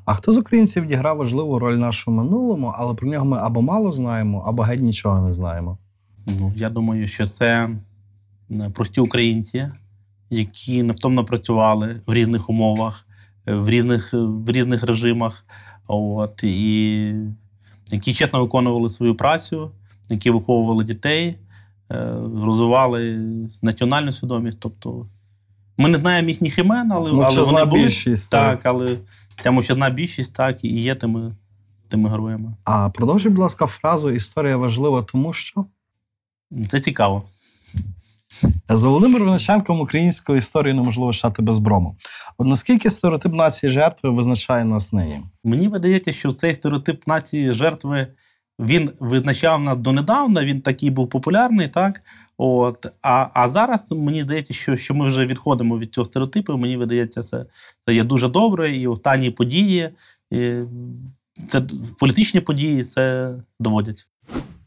А хто з українців відіграв важливу роль нашому минулому, але про нього ми або мало знаємо, або геть нічого не знаємо. Ну, я думаю, що це е, прості українці, які невтомно працювали в різних умовах, е, в різних, в різних режимах, от, і які чесно виконували свою працю, які виховували дітей, е, розвивали національну свідомість. Тобто, ми не знаємо їхніх імен, але, але Мовчазна вони були більшість, так, так. але ця мовчазна більшість так і є тими, тими героями. А продовжуй, будь ласка, фразу Історія важлива, тому що Це цікаво. за Володимиром Винниченком українську історію неможливо читати без брому. От наскільки стереотип нації жертви визначає нас нині? Мені видається, що цей стереотип нації жертви він визначав нас донедавна, він такий був популярний, так? От, а, а зараз мені здається, що, що ми вже відходимо від цього стереотипу. Мені видається, це, це є дуже добре. І останні події, і це політичні події це доводять.